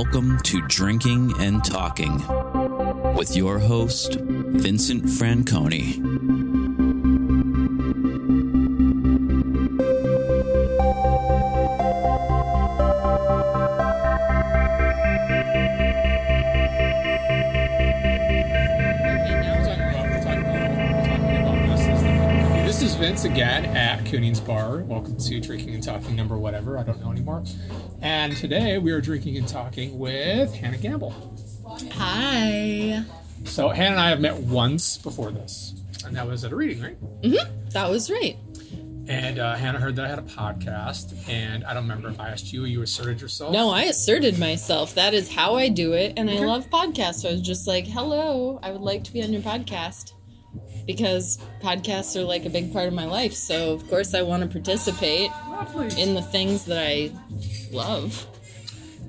Welcome to Drinking and Talking with your host, Vincent Francone. This is Vince again at Cooning's Bar. Welcome to Drinking and Talking number whatever, I don't know anymore. And today we are drinking and talking with Hannah Gamble. Hi. So Hannah and I have met once before this, and that was at a reading, right? That was right. And uh, Hannah heard that I had a podcast, and I don't remember if I asked you, or you asserted yourself. No, I asserted myself. That is how I do it, and I love podcasts. So I was just like, "Hello, I would like to be on your podcast." Because podcasts are like a big part of my life, so of course I want to participate Lovely. in the things that I love.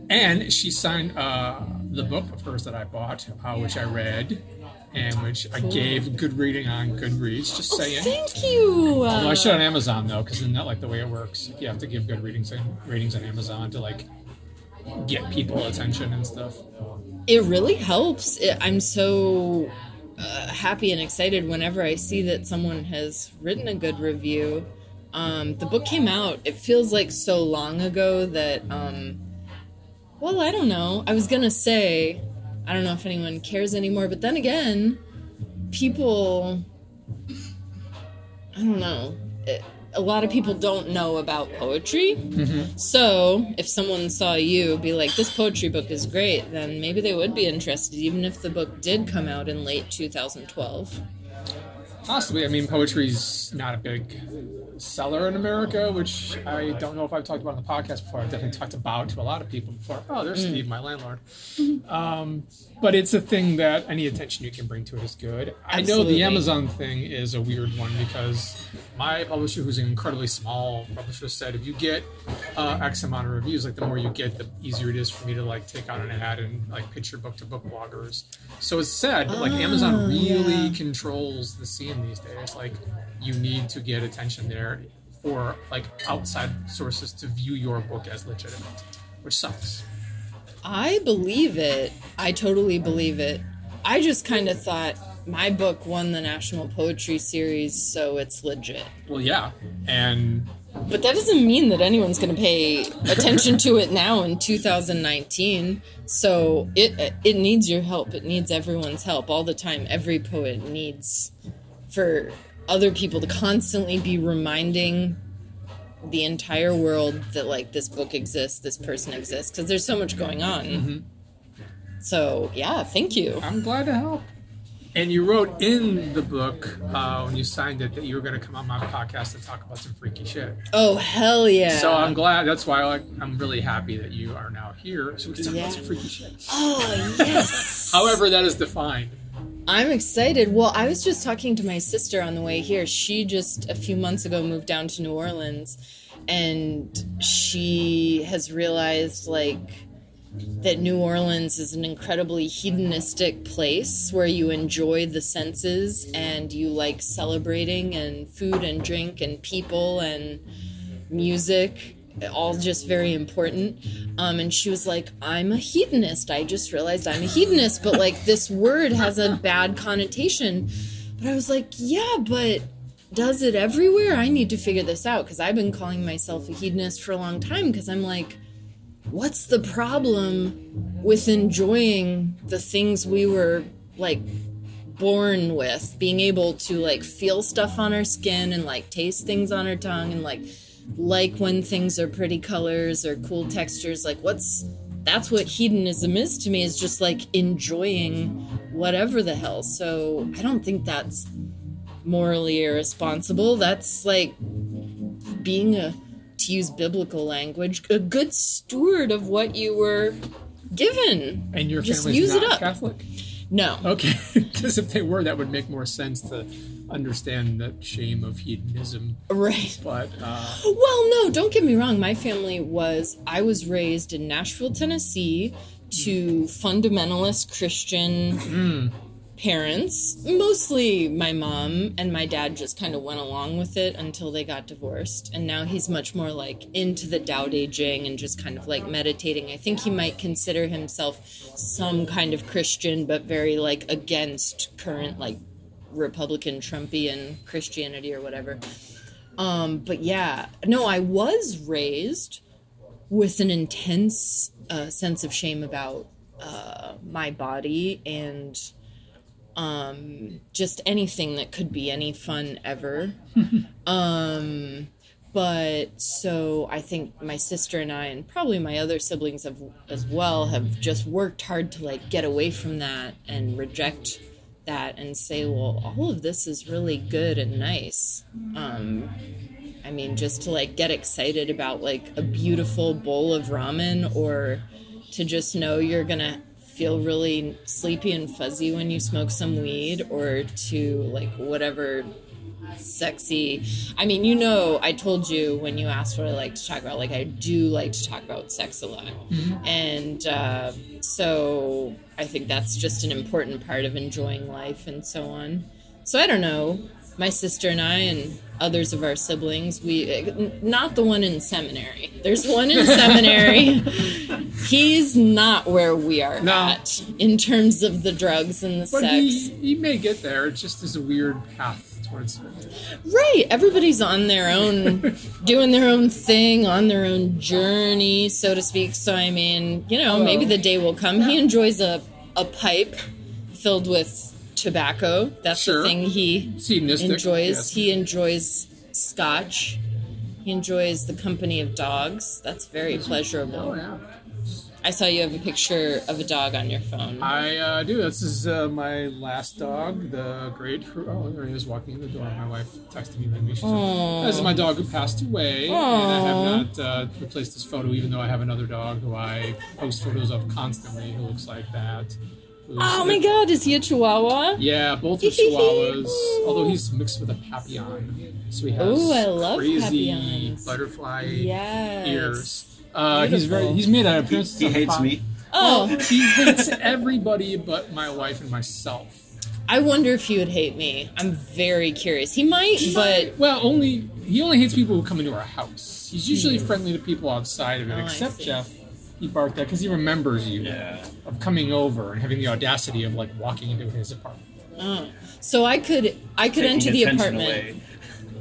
And she signed uh, the book of hers that I bought, uh, which I read, and which I gave good reading on Goodreads. Just saying. Thank you. Well, I should on Amazon though, because isn't that like the way it works? You have to give good ratings and ratings on Amazon to like get people attention and stuff. it really helps. It, I'm so uh, happy and excited whenever I see that someone has written a good review. Um, the book came out. It feels like so long ago that, um, well, I don't know. I was gonna say, I don't know if anyone cares anymore, but then again, people, I don't know. It, a lot of people don't know about poetry. Mm-hmm. So, if someone saw you be like, this poetry book is great, then maybe they would be interested, even if the book did come out in late 2012. Possibly, I mean, poetry's not a big seller in America, which I don't know if I've talked about on the podcast before. I've definitely talked about to a lot of people before. Oh, there's Steve, my landlord. Um, but it's a thing that any attention you can bring to it is good. I know the Amazon thing is a weird one because my publisher, who's an incredibly small publisher, said if you get uh, X amount of reviews, like the more you get, the easier it is for me to like take out an ad and like pitch your book to book bloggers. So it's sad, but like Amazon really yeah. controls the scene these days. Like you need to get attention there for like outside sources to view your book as legitimate, which sucks. I believe it. I totally believe it. I just kind of thought my book won the National Poetry Series, so it's legit. Well, yeah, and But that doesn't mean that anyone's going to pay attention to it now in 2019. So it it needs your help. It needs everyone's help all the time. Every poet needs for other people to constantly be reminding the entire world that like this book exists, this person exists because there's so much going on. So, yeah, thank you. I'm glad to help. And you wrote in the book uh, when you signed it that you were going to come on my podcast and talk about some freaky shit. Oh, hell yeah. So I'm glad. That's why like, I'm really happy that you are now here, so we can talk Yeah. about some freaky shit. Oh, yes. However, that is defined. I'm excited. Well, I was just talking to my sister on the way here. She just a few months ago moved down to New Orleans and she has realized like that New Orleans is an incredibly hedonistic place where you enjoy the senses and you like celebrating and food and drink and people and music all just very important. Um, and she was like i'm a hedonist. I just realized i'm a hedonist but like this word has a bad connotation. But i was like yeah but does it everywhere? I need to figure this out because i've been calling myself a hedonist for a long time because i'm like what's the problem with enjoying the things we were like born with? Being able to like feel stuff on our skin and like taste things on our tongue and like like when things are pretty colors or cool textures like what's that's what hedonism is to me is just like enjoying whatever the hell. So i don't think that's morally irresponsible. That's like being a to use biblical language a good steward of what you were given. And your Just family's use it not up. Catholic? no. Okay, because if they were, that would make more sense to understand the shame of hedonism. right But uh, Well, no, don't get me wrong. My family was, I was raised in Nashville, Tennessee to fundamentalist Christian parents, mostly my mom and my dad, just kind of went along with it until they got divorced. And now he's much more like into the Tao Te Ching and just kind of like meditating. I think he might consider himself some kind of Christian, but very like against current like Republican Trumpian Christianity or whatever. Um, but yeah, no, I was raised with an intense uh, sense of shame about uh, my body and um, just anything that could be any fun ever. um, but so I think my sister and I, and probably my other siblings have, as well, have just worked hard to like get away from that and reject that and say, well, all of this is really good and nice. Um, I mean, just to like get excited about like a beautiful bowl of ramen or to just know you're gonna feel really sleepy and fuzzy when you smoke some weed or to like whatever sexy i mean you know i told you when you asked what i like to talk about like i do like to talk about sex a lot mm-hmm. and uh, so i think that's just an important part of enjoying life and so on so i don't know my sister and I and others of our siblings, we not the one in seminary. There's one in seminary. He's not where we are no. at in terms of the drugs and the but sex. He, he may get there. It just is a weird path towards. Right. Everybody's on their own, doing their own thing, on their own journey, so to speak. So I mean, you know, Hello. maybe the day will come. He enjoys a a pipe filled with tobacco. That's sure. the thing he enjoys. Yes. He enjoys scotch. He enjoys the company of dogs. That's very pleasurable. Oh, yeah. I saw you have a picture of a dog on your phone. I uh, do. This is uh, my last dog, the great. Oh, there he is walking in the door. My wife texted me then. This is my dog who passed away, Aww. and I have not uh, replaced this photo, even though I have another dog who I post photos of constantly who looks like that. Oh my god, is he a chihuahua? Yeah, both are chihuahuas. although he's mixed with a papillon. So he has Ooh, I love crazy papillons. butterfly yes. ears. Uh, he's very he's made an appearance. He, he hates me. Oh, he hates everybody but my wife and myself. I wonder if he would hate me. I'm very curious. He might, he but might. well, only he only hates people who come into our house. He's usually mm. friendly to people outside of it, oh, except Jeff he barked at because he remembers you yeah. of coming over and having the audacity of like walking into his apartment. Oh. So I could I could Taking enter the apartment.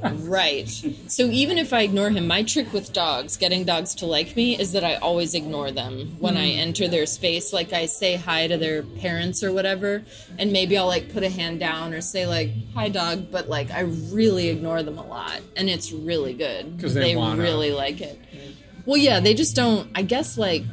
Right. So even if I ignore him, my trick with dogs, getting dogs to like me, is that I always ignore them when mm. I hmm. enter their space. Like I say hi to their parents or whatever, and maybe I'll like put a hand down or say like hi dog, but like I really ignore them a lot, and it's really good because they, they really like it. Well, yeah, they just don't. I guess like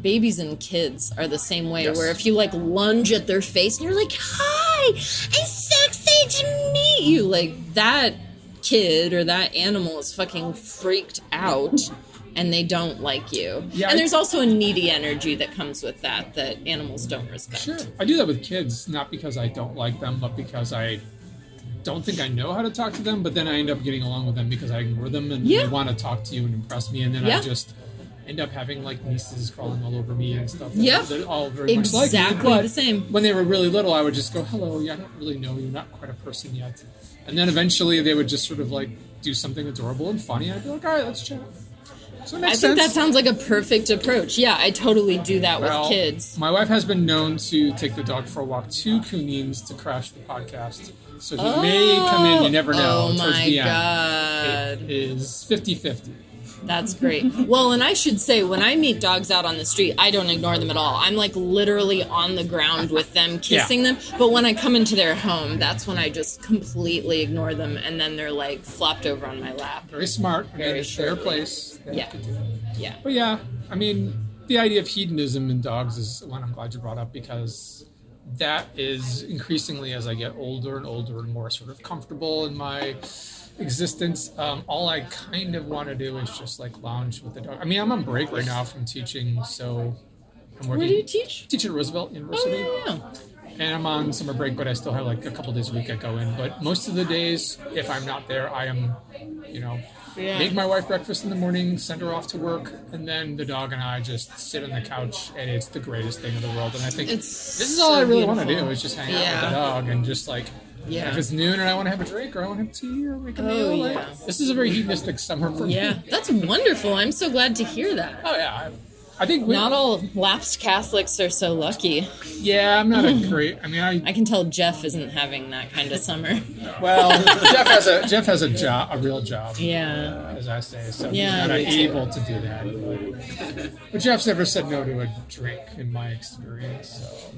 babies and kids are the same way. Yes. Where if you like lunge at their face and you're like, "Hi, it's so excited to meet you," like that kid or that animal is fucking freaked out and they don't like you. Yeah, and there's also a needy energy that comes with that that animals don't respect. Sure. I do that with kids, not because I don't like them, but because I don't think I know how to talk to them, but then I end up getting along with them because I ignore them and yeah. they want to talk to you and impress me, and then yeah. I just end up having like nieces crawling all over me and stuff. Yeah, they're all very exactly much like me. the same. When they were really little, I would just go, "Hello, yeah, I don't really know you. are not quite a person yet," and then eventually they would just sort of like do something adorable and funny. I'd be like, "All right, let's chat." So I think that sounds like a perfect approach. Yeah, I totally do that well, with kids. My wife has been known to take the dog for a walk to Kunins to crash the podcast so he oh, may come in, you never know. Oh my god. It is 50 50. That's great. well, and I should say, when I meet dogs out on the street, I don't ignore them at all. I'm like literally on the ground with them, kissing yeah. them. But when I come into their home, that's when I just completely ignore them, and then they're like flopped over on my lap. Very smart. Very it's their place. yeah. Yeah. But yeah, I mean, the idea of hedonism in dogs is one I'm glad you brought up because that is increasingly as I get older and older and more sort of comfortable in my existence. Um, all I kind of want to do is just like lounge with the dog. I mean, I'm on break right now from teaching, so I'm working. Where do you teach? Teach at Roosevelt University. Oh, yeah, yeah. and I'm on summer break, but I still have like a couple days a week I go in. But most of the days, if I'm not there, I am, you know, Yeah. make my wife breakfast in the morning, send her off to work, and then the dog and I just sit on the couch, and it's the greatest thing in the world. And I think It's this is all I so really want to do is just hang out with the dog and just like. Yeah. If it's noon and I want to have a drink or I want to have tea or make a Oh, meal, like, yeah. this is a very hedonistic summer for me. Yeah, that's wonderful. I'm so glad to hear that. Oh yeah. I, think we, Not all lapsed Catholics are so lucky. Yeah, I'm not a great. I mean, I I can tell Jeff isn't having that kind of summer. well, Jeff has a Jeff has a job, a real job, Yeah. Uh, as I say, so Yeah, he's not too. able to do that. But Jeff's never said no to a drink, in my experience.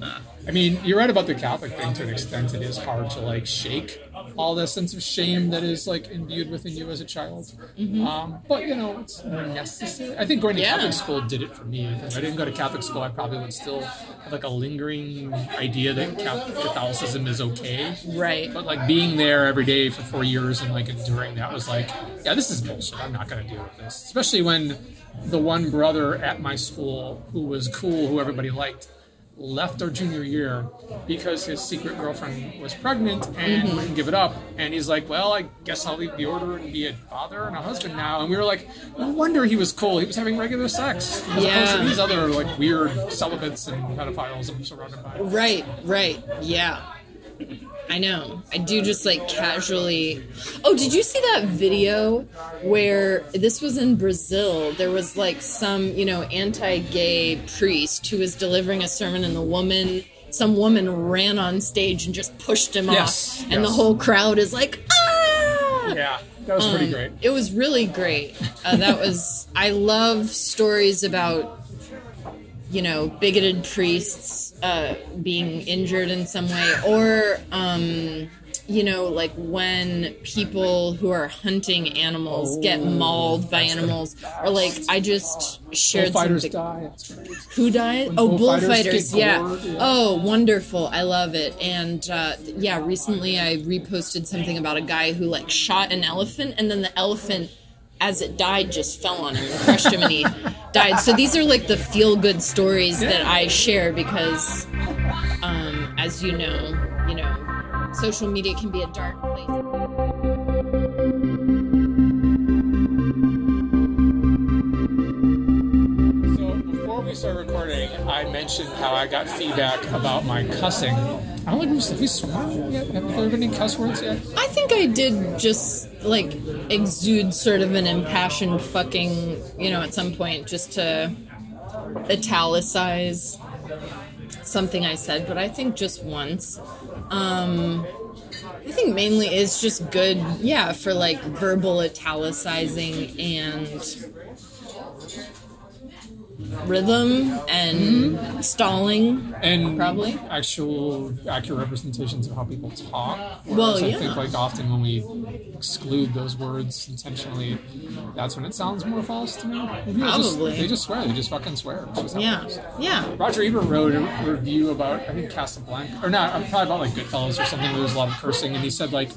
So, I mean, you're right about the Catholic thing to an extent. It is hard to like shake all the sense of shame that is like imbued within you as a child. Um, but you know, it's necessary. I think going to Mm-hmm. Yeah. Catholic school did it for me. If I didn't go to Catholic school, I probably would still have like a lingering idea that Catholicism is okay. Right. But like being there every day for four years and like enduring that was like, yeah, this is bullshit. I'm not gonna deal with this. Especially when the one brother at my school who was cool, who everybody liked, left our junior year because his secret girlfriend was pregnant and Mm-hmm. wouldn't give it up. And he's like, Well, I guess I'll leave the order and be a father and a husband now. And we were like, No wonder he was cool. He was having regular sex. As opposed Yeah. to these other like weird celibates and pedophiles I'm surrounded by. Right, right. Yeah. I know. I do just like casually. Oh, did you see that video where this was in Brazil? There was like some, you know, anti gay priest who was delivering a sermon, and the woman, some woman ran on stage and just pushed him Yes, off. And the whole crowd is like, ah! Yeah, that was pretty great. It was really great. Uh, that was. I love stories about, you know, bigoted priests uh, being injured in some way, or, um, you know, like when people who are hunting animals get mauled by animals, or like I just shared Bullfighters something. die. Who died? Oh, bullfighters bullfighters. Yeah. yeah. Oh, wonderful. I love it. And uh, yeah, recently I reposted something about a guy who like shot an elephant, and then the elephant, as it died, just fell on him and crushed him, and he died. So these are like the feel good stories that I share because, um, as you know, you know, social media can be a dark place. Mentioned how I got feedback about my cussing. I know have we sworn yet? Have there been any cuss words yet? I think I did just like exude sort of an impassioned fucking, you know, at some point just to italicize something I said, but I think just once. Um, I think mainly it's just good, yeah, for like verbal italicizing and rhythm and stalling. And Probably. actual accurate representations of how people talk. Well, Whereas I think like often when we exclude those words intentionally, that's when it sounds more false to me. It's just- Probably. they just swear. They just fucking swear. Just Yeah, yeah. Roger Ebert wrote a review about I think Casablanca or not, I'm probably about like Goodfellas or something where there's a lot of cursing, and he said like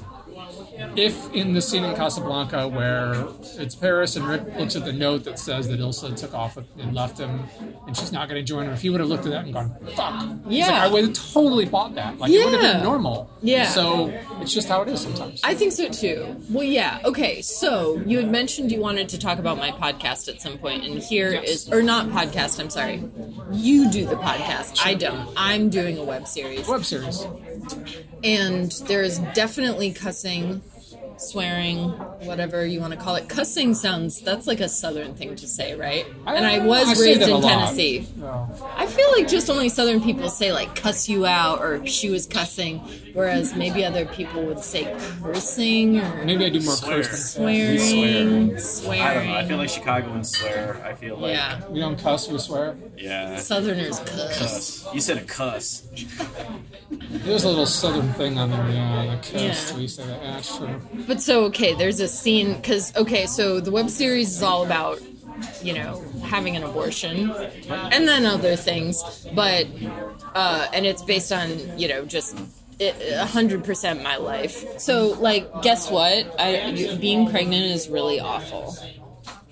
if in the scene in Casablanca where it's Paris and Rick looks at the note that says that Ilsa took off and left him and she's not going to join him, if he would have looked at that and gone, fuck. Yeah. like, I would have totally bought that. Like, it would have been normal. Yeah. So it's just how it is sometimes. I think so too. Well, yeah. Okay. So you had mentioned you wanted to talk about my podcast at some point, and here is Yes. or not podcast. I'm sorry. You do the podcast. I don't. I'm doing a web series, Web series. And there's definitely cussing, swearing, whatever you want to call it. Cussing sounds that's like a southern thing to say, right? and I was I raised in. Tennessee. No. I feel like just only Southern people say like "cuss you out" or "she was cussing," whereas maybe other people would say cursing or Maybe I do more Swear. cursing. swearing, I swearing. don't know. I feel like Chicagoans swear. I feel like yeah, We don't cuss, we swear. yeah. Southerners cuss. Cuss. You said a cuss. There's a little southern thing on there, yeah, the cuss. Yeah. We say that. Yeah, that's true. But so okay, there's a scene because okay, so the web series is all about you know having an abortion and then other things, but uh, and it's based on you know just. Hundred percent my life. So, like, guess what? I, being pregnant is really awful.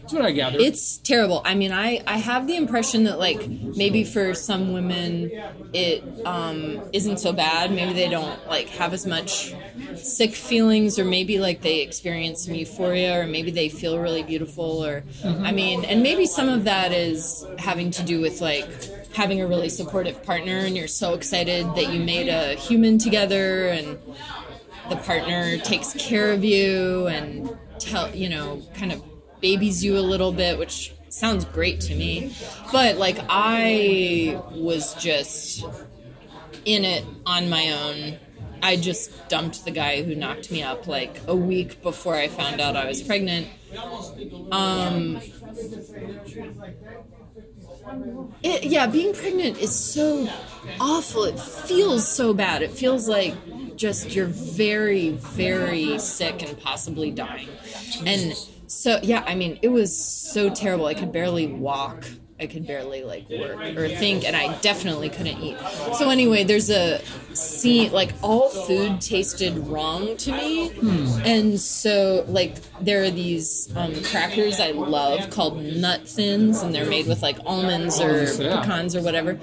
That's what I gather. It's terrible. I mean, I I have the impression that like maybe for some women it um, isn't so bad. Maybe they don't like have as much sick feelings, or maybe like they experience some euphoria, or maybe they feel really beautiful, or I mean, and maybe some of that is having to do with like having a really supportive partner, and you're so excited that you made a human together, and the partner takes care of you and tell you know kind of babies you a little bit which sounds great to me but like i was just in it on my own i just dumped the guy who knocked me up like a week before i found out i was pregnant um it, yeah, being pregnant is so awful. It feels so bad. It feels like just you're very, very sick and possibly dying. And so, yeah, I mean, it was so terrible. I could barely walk. I could barely like work or think, and I definitely couldn't eat. So anyway, there's a scene like all food tasted wrong to me, and so like there are these um, crackers I love called Nut Thins, and they're made with like almonds or pecans or whatever.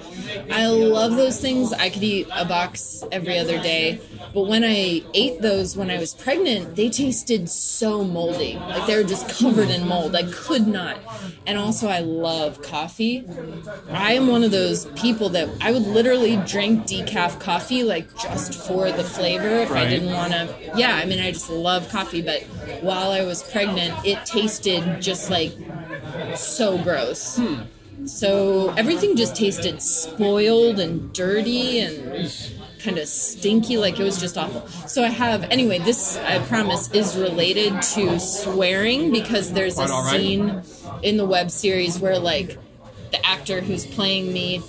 I love those things. I could eat a box every other day, but when I ate those when I was pregnant, they tasted so moldy. Like they were just covered in mold. I could not. And also, I love coffee. I am one of those people that I would literally drink decaf coffee like just for the flavor if I didn't want to. Yeah, I mean, I just love coffee, but while I was pregnant, it tasted just like so gross. So everything just tasted spoiled and dirty and kind of stinky, like it was just awful. So I have, anyway, this, I promise, is related to swearing because there's a Quite all right. scene in the web series where, like, the actor who's playing me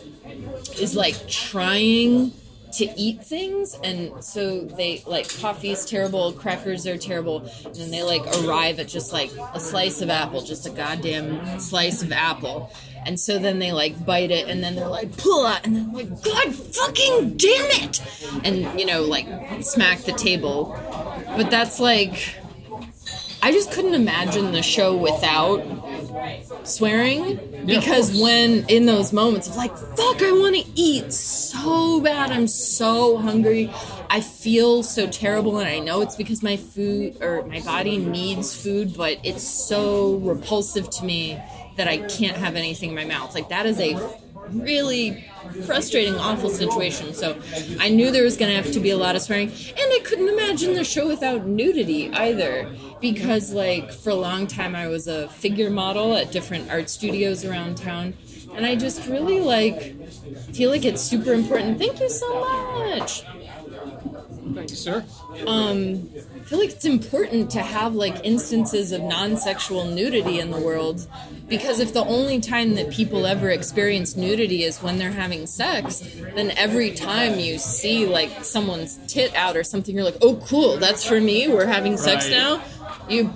is like trying to eat things and so they like coffee's terrible crackers are terrible and then they like arrive at just like a slice of apple just a goddamn slice of apple. And so then they like bite it and then they're like pull out and then like god fucking damn it! And you know like smack the table. But that's like i just couldn't imagine the show without swearing? Yeah, because when in those moments of like fuck i want to eat so bad. I'm so hungry. I feel so terrible and i know it's because my food or my body needs food but it's so repulsive to me that i can't have anything in my mouth. Like that is a really frustrating awful situation. So i knew there was going to have to be a lot of swearing and i couldn't imagine the show without nudity either because like for a long time i was a figure model at different art studios around town and i just really like feel like it's super important. Thank you so much Thank you, sir. um, I feel like it's important to have like instances of non-sexual nudity in the world because if the only time that people ever experience nudity is when they're having sex, then every time you see like someone's tit out or something, you're like, "Oh, cool, that's for me. We're having sex Right. now." You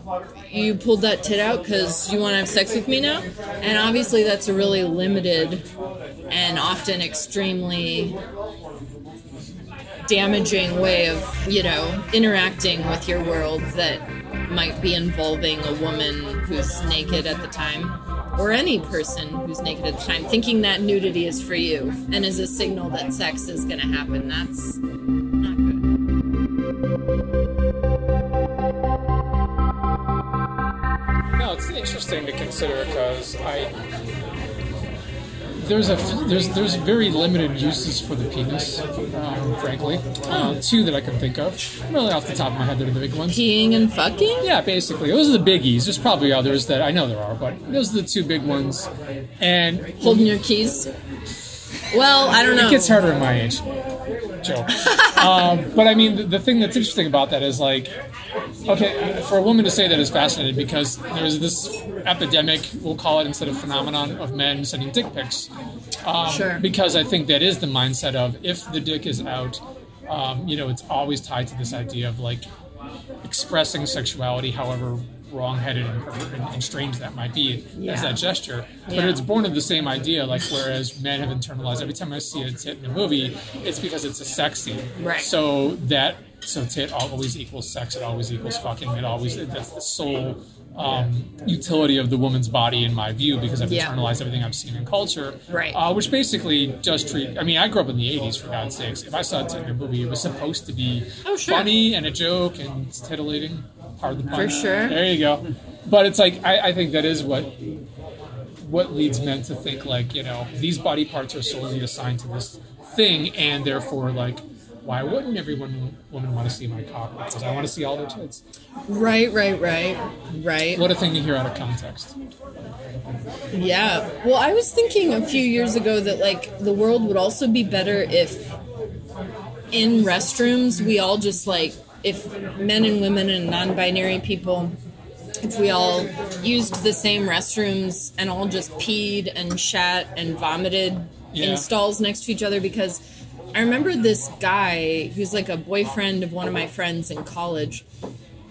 you pulled that tit out because you want to have sex with me now, and obviously that's a really limited and often extremely damaging way of, you know, interacting with your world that might be involving a woman who's naked at the time or any person who's naked at the time thinking that nudity is for you and is a signal that sex is going to happen. That's not good. No, it's interesting to consider because I there's a there's there's very limited uses for the penis, um, frankly. Uh, two that I can think of, really off the top of my head, they're the big ones. Peeing and fucking? Yeah, basically, those are the biggies. There's probably others that I know there are, but those are the two big ones. And Holding your keys? Well, I don't know. It gets harder at my age. Joke. um, but I mean, the, the thing that's interesting about that is like, okay, for a woman to say that is fascinating because there's this epidemic, we'll call it instead of phenomenon, of men sending dick pics. Um, Sure. Because I think that is the mindset of if the dick is out, um, you know, it's always tied to this idea of like expressing sexuality, however wrong-headed and, and, and strange that might be as that gesture. But Yeah. it's born of the same idea, like whereas men have internalized every time I see a tit in a movie, it's because it's a sex scene. Right. So that so tit always equals sex. It always equals fucking. It always that's the sole um, utility of the woman's body in my view because I've Yeah. internalized everything I've seen in culture. Right. Uh, which basically does treat. I mean, I grew up in the '80s for God's sakes. If I saw a Tinder movie, it was supposed to be Oh, sure. funny and a joke and titillating. Part of the pun. For sure. There you go. But it's like I, I think that is what what leads men to think like you know these body parts are solely assigned to this thing and therefore like why wouldn't everyone woman want to see my cock because i want to see all their tits Right, right, right, right. what a thing to hear out of context Yeah. Well, I was thinking a few years ago that like the world would also be better if in restrooms we all just like if men and women and non-binary people if we all used the same restrooms and all just peed and shat and vomited Yeah. in stalls next to each other because I remember this guy who's like a boyfriend of one of my friends in college.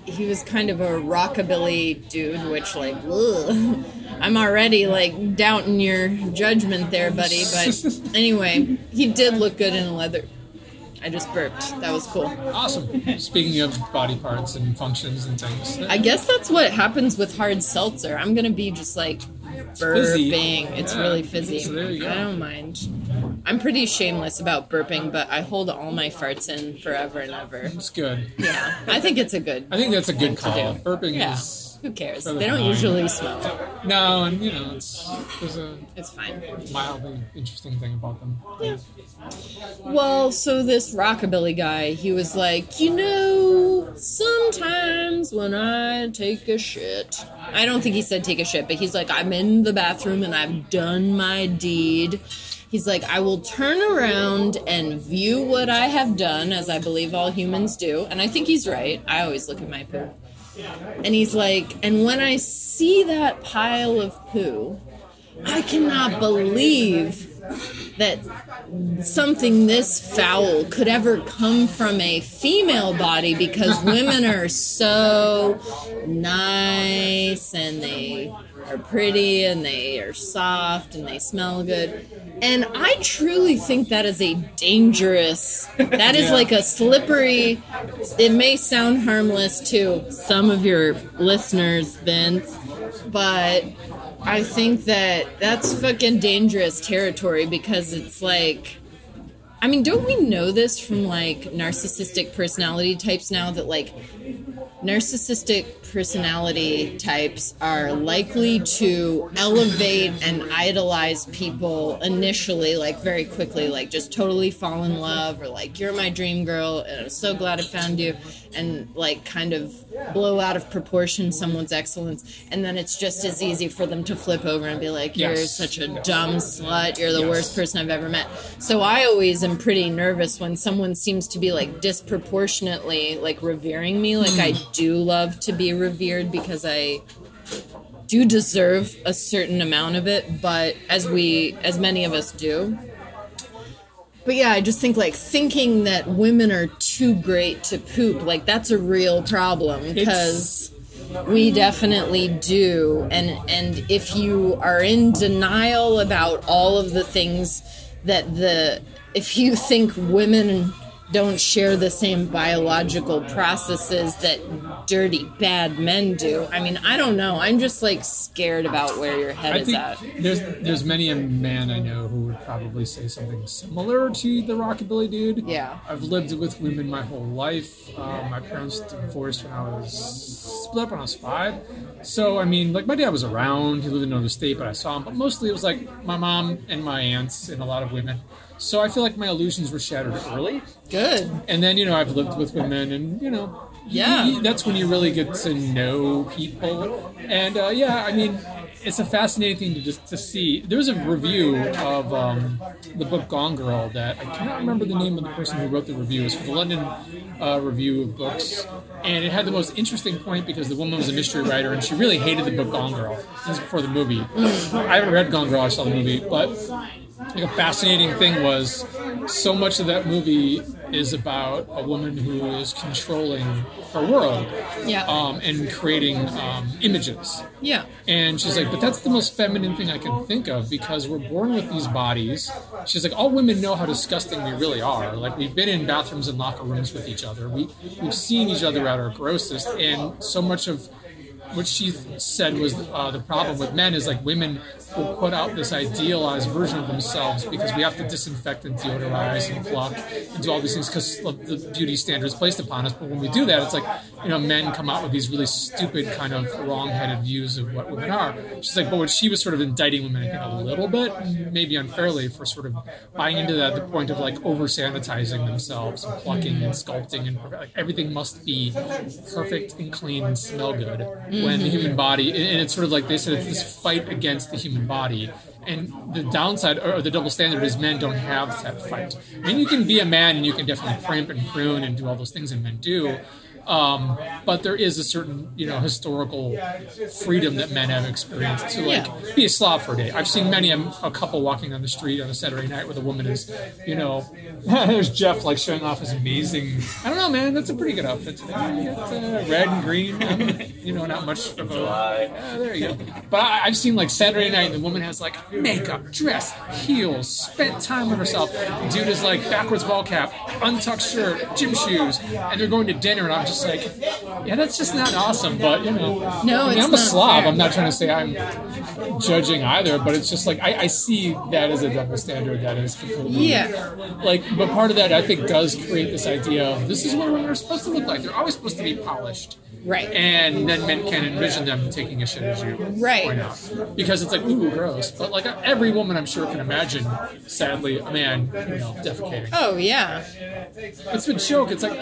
He was kind of a rockabilly dude, which like, ugh. I'm already like doubting your judgment there, buddy. But anyway, he did look good in leather. I just burped. That was cool. awesome speaking of body parts and functions and things I guess that's what happens with hard seltzer. I'm gonna be just like fizzy. burping. It's Yeah. really fizzy. So there you go. I don't mind. I'm pretty shameless about burping, but I hold all my farts in forever and ever. it's good Yeah, I think it's a good. i think that's a good call burping Yeah. is Who cares? They don't usually smell. no and you know it's there's a It's fine. mildly interesting thing about them Yeah. Well, so this rockabilly guy, he was like, you know, sometimes when I take a shit, I don't think he said take a shit, but he's like, I'm in the bathroom and I've done my deed. He's like, I will turn around and view what I have done, as I believe all humans do. And I think he's right. I always look at my poo. And he's like, and when I see that pile of poo, I cannot believe that something this foul could ever come from a female body because women are so nice and they are pretty and they are soft and they smell good. And I truly think that is a dangerous, that is Yeah. like a slippery, it may sound harmless to some of your listeners, Vince, but I think that that's fucking dangerous territory because it's like, I mean, don't we know this from like narcissistic personality types now that like narcissistic personality types are likely to elevate and idolize people initially, like very quickly, like just totally fall in love or like you're my dream girl and I'm so glad I found you, and like kind of blow out of proportion someone's excellence, and then it's just as easy for them to flip over and be like, "You're Yes. such a dumb slut. You're the Yes. worst person I've ever met." So I always am pretty nervous when someone seems to be like disproportionately like revering me. Like I do love to be revered because I do deserve a certain amount of it, but as we as many of us do. But yeah, I just think like thinking that women are too great to poop, like that's a real problem because we definitely do. And and if you are in denial about all of the things that the if you think women don't share the same biological processes that dirty bad men do. I mean, I don't know. I'm just like scared about where your head I is think at. there's there's many a man I know who would probably say something similar to the rockabilly dude. Yeah. I've lived with women my whole life. Uh, my parents divorced when I was split up when I was five. So I mean, like my dad was around. He lived in another state, but I saw him. But mostly it was like my mom and my aunts and a lot of women. So I feel like my illusions were shattered early. Good. And then you know I've lived with women, and you know, Yeah. y- that's when you really get to know people. And uh, yeah, I mean, it's a fascinating thing to just to see. There was a review of um, the book Gone Girl that I cannot remember the name of the person who wrote the review. It's for the London uh, Review of Books, and it had the most interesting point because the woman was a mystery writer and she really hated the book Gone Girl. This is before the movie. I haven't read Gone Girl. I saw the movie, but a fascinating thing was so much of that movie is about a woman who is controlling her world Yeah. um, and creating um, images. yeah. And she's like, but that's the most feminine thing I can think of because we're born with these bodies. She's like, all women know how disgusting we really are. Like we've been in bathrooms and locker rooms with each other. We we've seen each other at our grossest, and so much of what she said was uh, the problem with men is like women will put out this idealized version of themselves because we have to disinfect and deodorize and pluck and do all these things because of the beauty standards placed upon us. But when we do that, it's like you know men come out with these really stupid kind of wrong-headed views of what women are. She's like, but what she was sort of indicting women I think a little bit, maybe unfairly, for sort of buying into that the point of like over sanitizing themselves and plucking and sculpting and like everything must be perfect and clean and smell good when the human body and it's sort of like they said it's this fight against the human body. And the downside or the double standard is men don't have that fight. I mean you can be a man and you can definitely primp and prune and do all those things and men do um, but there is a certain, you know, historical freedom that men have experienced to like Yeah. be a slob for a day. I've seen many a, a couple walking on the street on a Saturday night where the woman is, you know, there's Jeff like showing off his amazing. I don't know, man. That's a pretty good outfit today. Got, uh, red and green. um, you know, not much of a. Yeah, there you go. But I, I've seen like Saturday night, and the woman has like makeup, dress, heels, spent time with herself. Dude is like backwards ball cap, untucked shirt, gym shoes, and they're going to dinner, and I'm just like, yeah, that's just not awesome. But you know, No, I mean, I'm a slob. fair. I'm not trying to say I'm judging either, but it's just like I, I see that as a double standard that is completely Yeah. like but part of that I think does create this idea of this is what women are supposed to look like. They're always supposed to be polished. Right. And then men can envision them taking a shit as you Right. point out. Because it's like, ooh, gross. But like every woman I'm sure can imagine, sadly, a man, you know, defecating. Oh yeah. It's a joke. It's like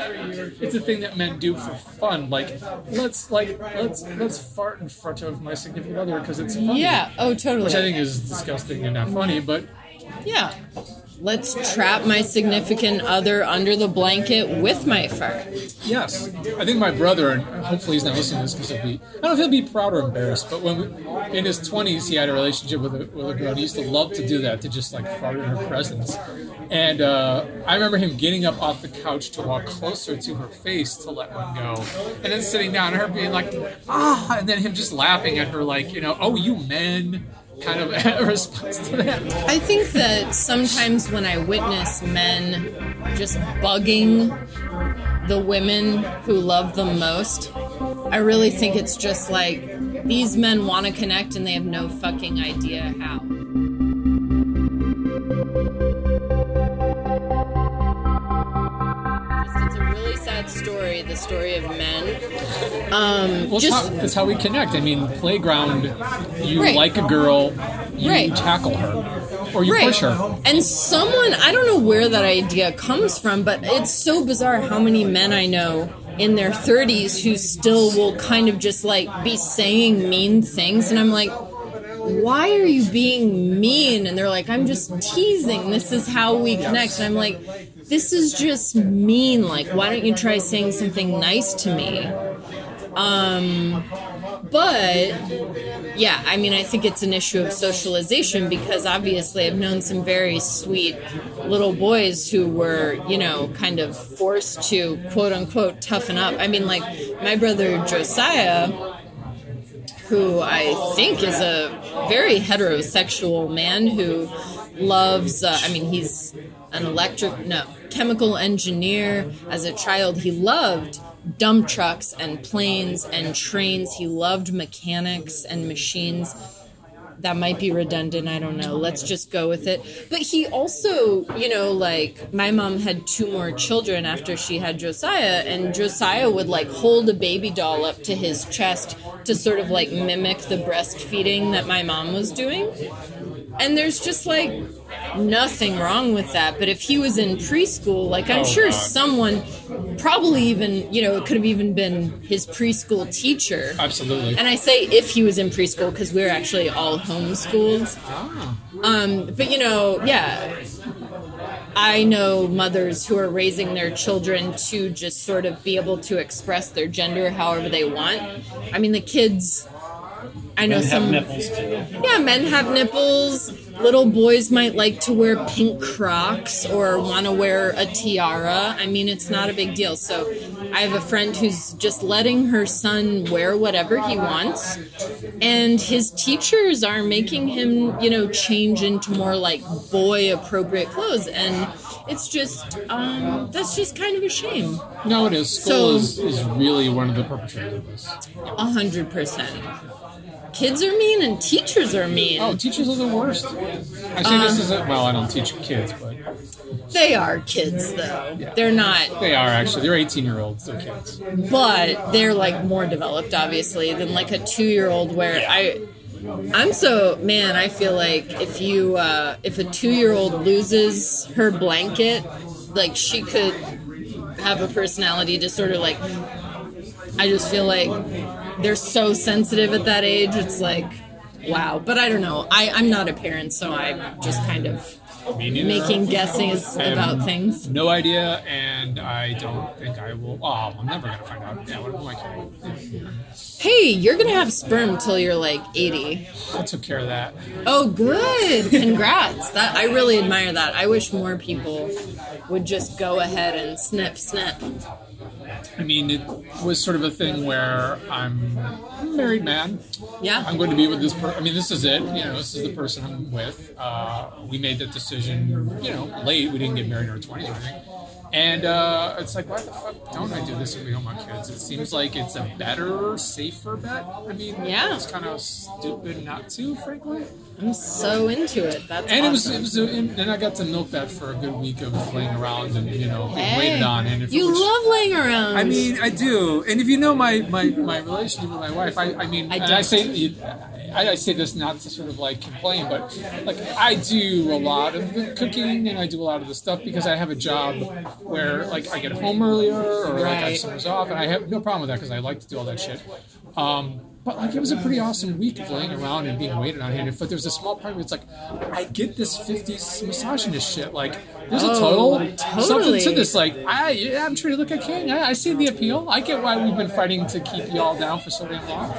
it's a thing that men do for fun. Like let's like let's let's fart in front of my significant other because it's funny. Yeah. Oh totally. Which I think is disgusting and not funny, but Yeah. Let's trap my significant other under the blanket with my fart. Yes, I think my brother, and hopefully he's not listening to this because he'll be, I don't know if he'll be proud or embarrassed, but when we, in his 20s he had a relationship with a, with a girl, and he used to love to do that, to just like fart in her presence. And uh, I remember him getting up off the couch to walk closer to her face to let one go, and then sitting down and her being like, ah, and then him just laughing at her like, you know, oh, you men, kind of a response to that. I think that sometimes when I witness men just bugging the women who love them most, I really think it's just like these men want to connect and they have no fucking idea how. Really sad story, the story of men. Um, Well, it's, just how, it's how we connect. I mean, playground, you Right. like a girl, you Right. tackle her, or you push her. And someone, I don't know where that idea comes from, but it's so bizarre how many men I know in their 30s who still will kind of just like be saying mean things. And I'm like, why are you being mean? And they're like, I'm just teasing. This is how we connect. And I'm like, this is just mean. Like, why don't you try saying something nice to me? Um, but yeah, I mean, I think it's an issue of socialization because obviously I've known some very sweet little boys who were, you know, kind of forced to quote unquote toughen up. I mean, like my brother Josiah, who I think is a very heterosexual man who loves, uh, I mean, he's an electric, no, chemical engineer. As a child, he loved dump trucks and planes and trains. He loved mechanics and machines. That might be redundant, I don't know. Let's just go with it. But he also, you know, like my mom had two more children after she had Josiah, and Josiah would like hold a baby doll up to his chest to sort of like mimic the breastfeeding that my mom was doing. And there's just like nothing wrong with that. But if he was in preschool, like I'm Oh, sure God. someone, probably even, you know, it could have even been his preschool teacher. Absolutely. And I say if he was in preschool because we're actually all homeschooled. Ah. Um, but you know, yeah, I know mothers who are raising their children to just sort of be able to express their gender however they want. I mean, the kids. I know And have some. nipples too. Yeah, men have nipples. Little boys might like to wear pink Crocs or want to wear a tiara. I mean, it's not a big deal. So, I have a friend who's just letting her son wear whatever he wants, and his teachers are making him, you know, change into more like boy appropriate clothes. And It's just um, that's just kind of a shame. No, it is. School So- is, is really one of the perpetrators of this. A hundred percent. Kids are mean and teachers are mean. Oh, teachers are the worst. I say this is a, well, I don't teach kids, but They are kids though. They're not they are actually. They're 18 year olds. They're kids. but they're like more developed obviously than like a two year old where I I'm so man, I feel like if you uh if a two year old loses her blanket, like she could have a personality disorder like I just feel like they're so sensitive at that age, it's like wow. But I don't know. I, I'm not a parent, so I'm just kind of making guesses about things. No idea, and I don't think I will. Oh, I'm never gonna find out. Yeah, what am I kidding? Hey, you're gonna have sperm till you're like 80. I took care of that. Oh, good! Congrats. That I really admire that. I wish more people would just go ahead and snip, snip. I mean, it was sort of a thing where I'm a married man. Yeah. I'm going to be with this person. I mean, this is it. You know, this is the person I'm with. Uh, we made that decision, you know, late. We didn't get married in our 20s or anything. And uh, it's like, why the fuck don't I do this if we don't want kids? It seems like it's a better, safer bet. I mean, Yeah. it's kind of stupid not to, frankly. I'm so into it. That's And it was, it was, and and I got to milk that for a good week of laying around and you know Hey, waited on. And if you was- love laying around. I mean, I do. And if you know my, my, my relationship with my wife, I, I mean, I and I say I, I say this not to sort of like complain, but like I do a lot of the cooking and I do a lot of the stuff because I have a job where like I get home earlier or like I have summers off, and I have no problem with that because I like to do all that shit. Um, but like it was a pretty awesome week of laying around and being waited on. And but there's a small part where it's like I get this '50s misogynist shit. Like there's a Oh, total something to this. Like I, yeah, I'm treated like a king. I, I see the appeal. I get why we've been fighting to keep you all down for so damn long.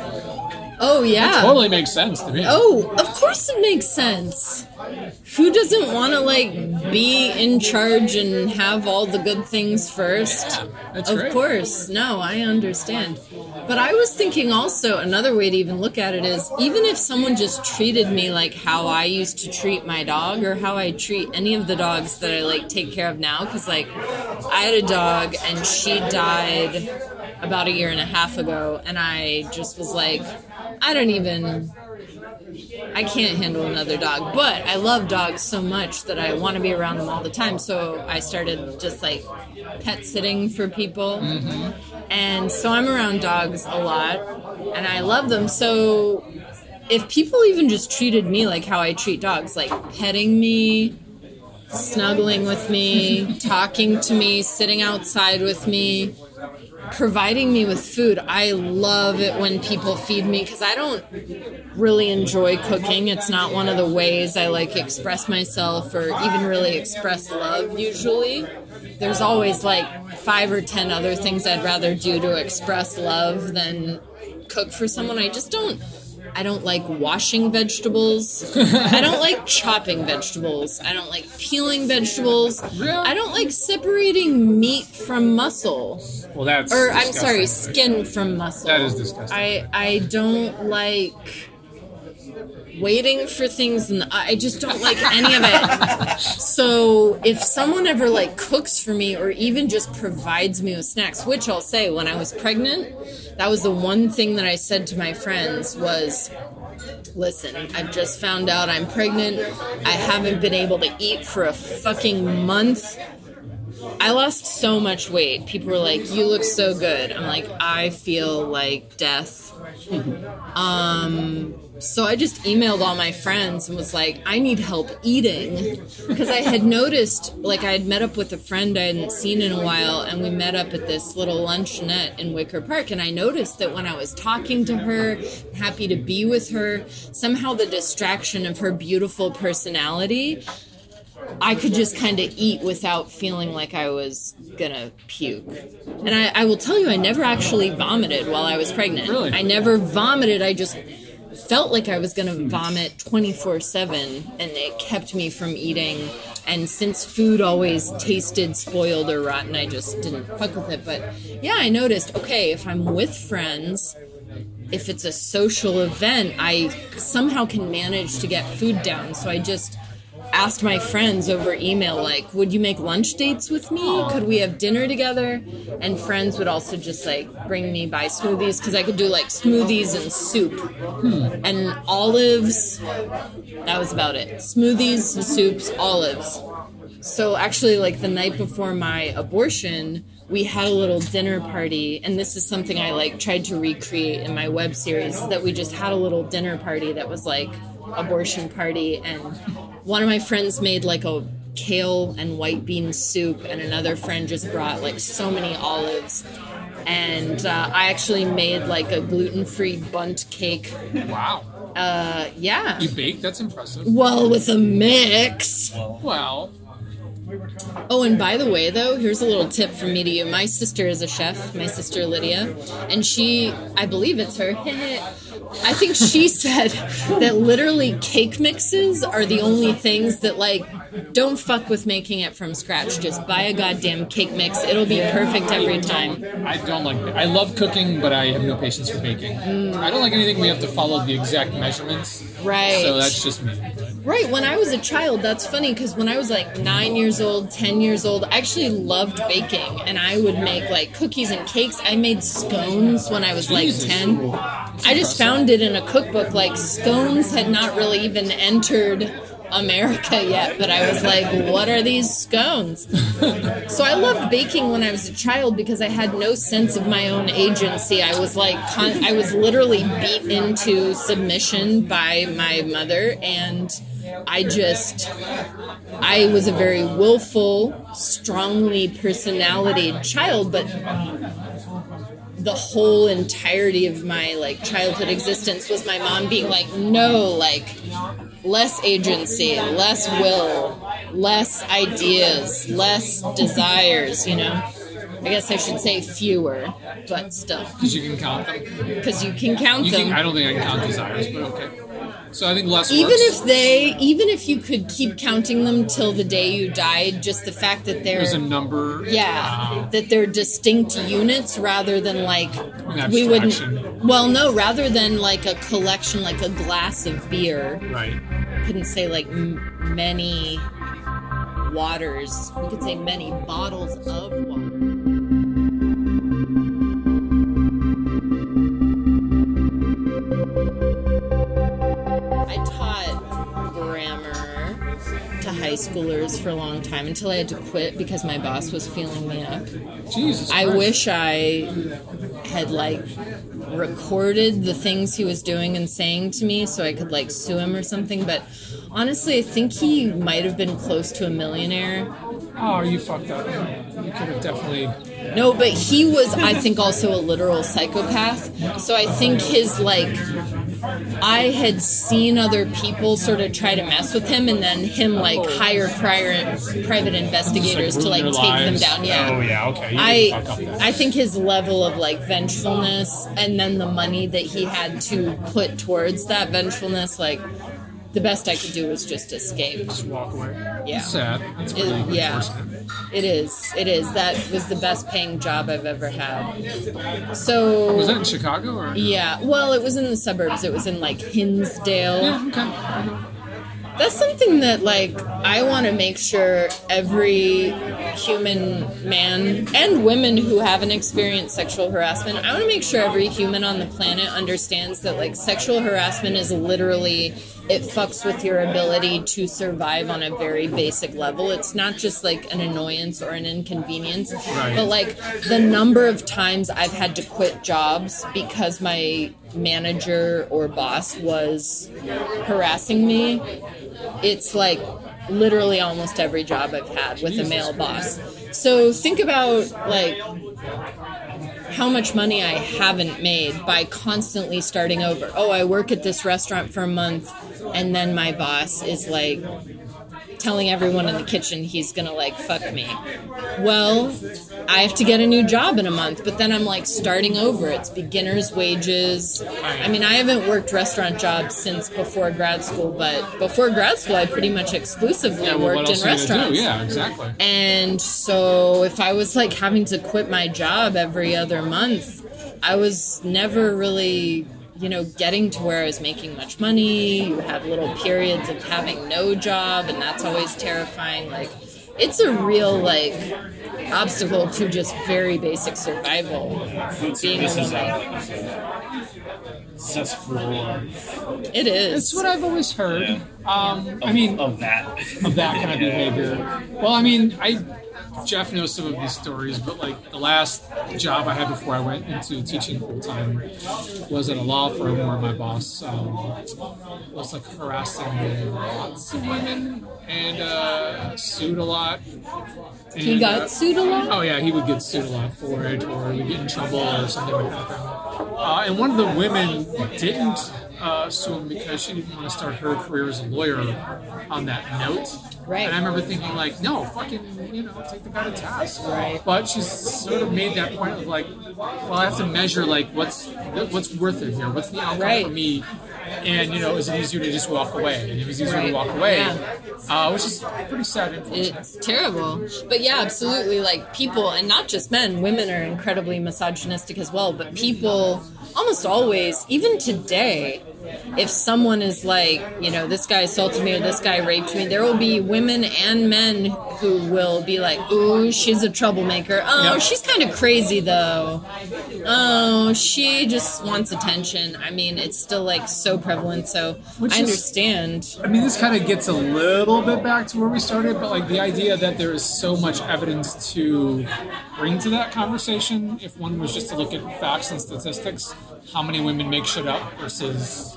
Oh yeah. Totally makes sense to me. Oh, of course it makes sense. Who doesn't want to like be in charge and have all the good things first? Yeah, that's of great. course. No, I understand. But I was thinking also another way to even look at it is even if someone just treated me like how I used to treat my dog or how I treat any of the dogs that I like take care of now cuz like I had a dog and she died about a year and a half ago and I just was like I don't even I can't handle another dog, but I love dogs so much that I want to be around them all the time. So I started just like pet sitting for people. Mm-hmm. And so I'm around dogs a lot and I love them. So if people even just treated me like how I treat dogs, like petting me, snuggling with me, talking to me, sitting outside with me, providing me with food. I love it when people feed me because I don't really enjoy cooking. It's not one of the ways I like express myself or even really express love usually. There's always like five or ten other things I'd rather do to express love than cook for someone. I just don't I don't like washing vegetables. I don't like chopping vegetables. I don't like peeling vegetables. Really? I don't like separating meat from muscle. Well, that's Or I'm sorry, skin from muscle. That is disgusting. I I don't like waiting for things and I just don't like any of it. So if someone ever like cooks for me or even just provides me with snacks, which I'll say when I was pregnant, that was the one thing that I said to my friends was listen, I've just found out I'm pregnant. I haven't been able to eat for a fucking month. I lost so much weight. People were like, "You look so good." I'm like, "I feel like death." um, so I just emailed all my friends and was like, "I need help eating," because I had noticed, like, I had met up with a friend I hadn't seen in a while, and we met up at this little luncheonette in Wicker Park, and I noticed that when I was talking to her, happy to be with her, somehow the distraction of her beautiful personality I could just kind of eat without feeling like I was gonna puke. And I, I will tell you, I never actually vomited while I was pregnant. Really? I never vomited. I just felt like I was gonna hmm. vomit 24 7, and it kept me from eating. And since food always tasted spoiled or rotten, I just didn't fuck with it. But yeah, I noticed okay, if I'm with friends, if it's a social event, I somehow can manage to get food down. So I just, asked my friends over email, like, would you make lunch dates with me? Could we have dinner together? And friends would also just like bring me by smoothies because I could do like smoothies and soup and olives. That was about it. Smoothies, soups, olives. So actually, like the night before my abortion, we had a little dinner party, and this is something I like tried to recreate in my web series. That we just had a little dinner party that was like abortion party, and one of my friends made like a kale and white bean soup, and another friend just brought like so many olives. And uh, I actually made like a gluten free Bundt cake. Wow. Uh, yeah. You baked? That's impressive. Well, with a mix. Well, Oh, and by the way, though, here's a little tip from me to you. My sister is a chef, my sister Lydia, and she, I believe it's her. I think she said that literally cake mixes are the only things that, like, don't fuck with making it from scratch. Just buy a goddamn cake mix. It'll be perfect every time. I don't like. I love cooking, but I have no patience for baking. Mm. I don't like anything we have to follow the exact measurements. Right. So that's just me. Right, when I was a child, that's funny because when I was like nine years old, ten years old, I actually loved baking and I would make like cookies and cakes. I made scones when I was like 10. I just found it in a cookbook. Like, scones had not really even entered America yet, but I was like, what are these scones? So I loved baking when I was a child because I had no sense of my own agency. I was like, con- I was literally beat into submission by my mother, and I just, I was a very willful, strongly personality child, but the whole entirety of my like childhood existence was my mom being like no like less agency less will less ideas less desires you know i guess i should say fewer but still Because you can count them. because you can count You them can, I don't think I can count desires, but okay. So I think less even works. if they even if you could keep counting them till the day you died just the fact that they're there's a number. Yeah, that they're distinct units rather than like we wouldn't. Well, no, rather than like a collection, like a glass of beer. Right. Couldn't say like m- many waters. We could say many bottles of water. Schoolers for a long time until I had to quit because my boss was feeling me up. Jesus. I Christ. wish I had like recorded the things he was doing and saying to me so I could like sue him or something, but honestly, I think he might have been close to a millionaire. Oh, you fucked up. You could have definitely. No, but he was, I think, also a literal psychopath. So I think his like. I had seen other people sort of try to mess with him, and then him like hire prior, private investigators to like take them down. Yeah. Oh yeah. Okay. You I didn't fuck up that. I think his level of like vengefulness and then the money that he had to put towards that vengefulness, like the best I could do was just escape. Just walk away. Yeah. It's sad. It's It- yeah. It is. It is. That was the best paying job I've ever had. So Was that in Chicago or? yeah, well, it was in the suburbs. It was in like Hinsdale. Yeah. Okay. That's something that like I want to make sure every human man and women who haven't experienced sexual harassment, I want to make sure every human on the planet understands that like sexual harassment is literally it fucks with your ability to survive on a very basic level. It's not just like an annoyance or an inconvenience, Right. but like the number of times I've had to quit jobs because my manager or boss was harassing me it's like literally almost every job I've had with a male boss. So think about like how much money I haven't made by constantly starting over. Oh, I work at this restaurant for a month and then my boss is like telling everyone in the kitchen he's gonna like fuck me. Well, I have to get a new job in a month, but then I'm like starting over. It's beginner's wages. I mean, I haven't worked restaurant jobs since before grad school, but before grad school, I pretty much exclusively Yeah. Well, worked in are you gonna restaurants. Yeah. Exactly. And so if I was like having to quit my job every other month, I was never really you know, getting to where I was making much money. You have little periods of having no job, and that's always terrifying. Like, it's a real like obstacle to just very basic survival. Food Being a service is woman. a, is a cesspool of, It is. It's what I've always heard. Yeah. Um, I mean, of that. of that kind of Yeah. behavior. Well, I mean, I Jeff knows some of these stories, but like the last job I had before I went into teaching full time was at a law firm where my boss um, was like harassing lots of women and uh, sued a lot. he got uh, sued a lot. Oh yeah, he would get sued a lot for it, or he would get in trouble, or something like that. Uh, and one of the women didn't uh, him because she didn't want to start her career as a lawyer on that note. Right. And I remember thinking like, no, fucking, you know, take the guy to task. Right. But she's sort of made that point of like, well, I have to measure like what's what's worth it here. What's the outcome Right. for me? And you know, is it easier to just walk away? And if it's easier Right. to walk away, Yeah. uh, which is pretty sad. It's terrible. But yeah, absolutely. Like people, and not just men, women are incredibly misogynistic as well. But people, almost always, even today, if someone is like, you know, this guy assaulted me or this guy raped me, there will be women and men who will be like, ooh, she's a troublemaker. Oh, Yep. she's kind of crazy though. Oh, she just wants attention. I mean, it's still like so prevalent. So Which I is- understand. I mean, this kind of gets a little bit back to where we started, but like the idea that there is so much evidence to bring to that conversation, if one was just to look at facts and statistics, how many women make shit up versus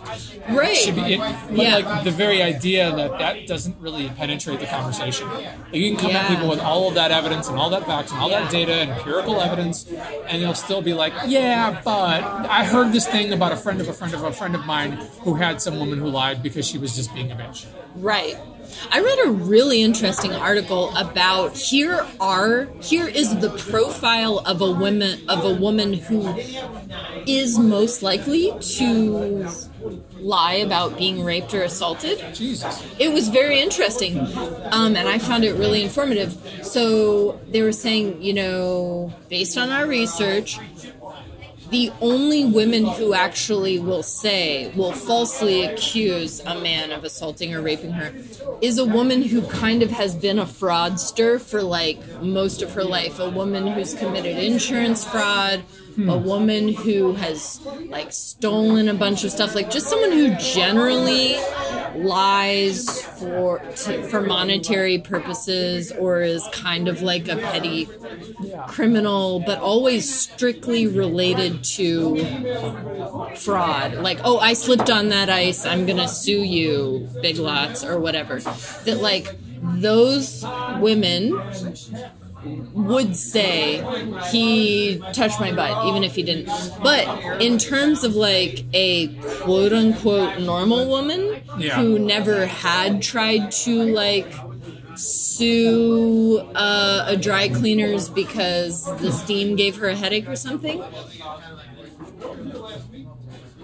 Right. should be it, but Yeah. like the very idea that that doesn't really penetrate the conversation. Like you can come at people with all of that evidence and all that facts and all that data and empirical evidence, and they'll still be like, "Yeah, but I heard this thing about a friend of a friend of a friend of mine who had some woman who lied because she was just being a bitch." Right. I read a really interesting article about here are here is the profile of a woman of a woman who is most likely to lie about being raped or assaulted. Jesus. It was very interesting, um, and I found it really informative. So they were saying, you know, based on our research, the only women who actually will say, will falsely accuse a man of assaulting or raping her, is a woman who kind of has been a fraudster for like most of her life. A woman who's committed insurance fraud, a hmm. woman who has like stolen a bunch of stuff, like just someone who generally lies for to, for monetary purposes or is kind of like a petty criminal, but always strictly related to fraud. Like, oh, I slipped on that ice, I'm gonna sue you, Big Lots, or whatever. That, like, those women would say he touched my butt, even if he didn't. But in terms of like a quote unquote normal woman Yeah. who never had tried to like sue uh, a dry cleaners because the steam gave her a headache or something.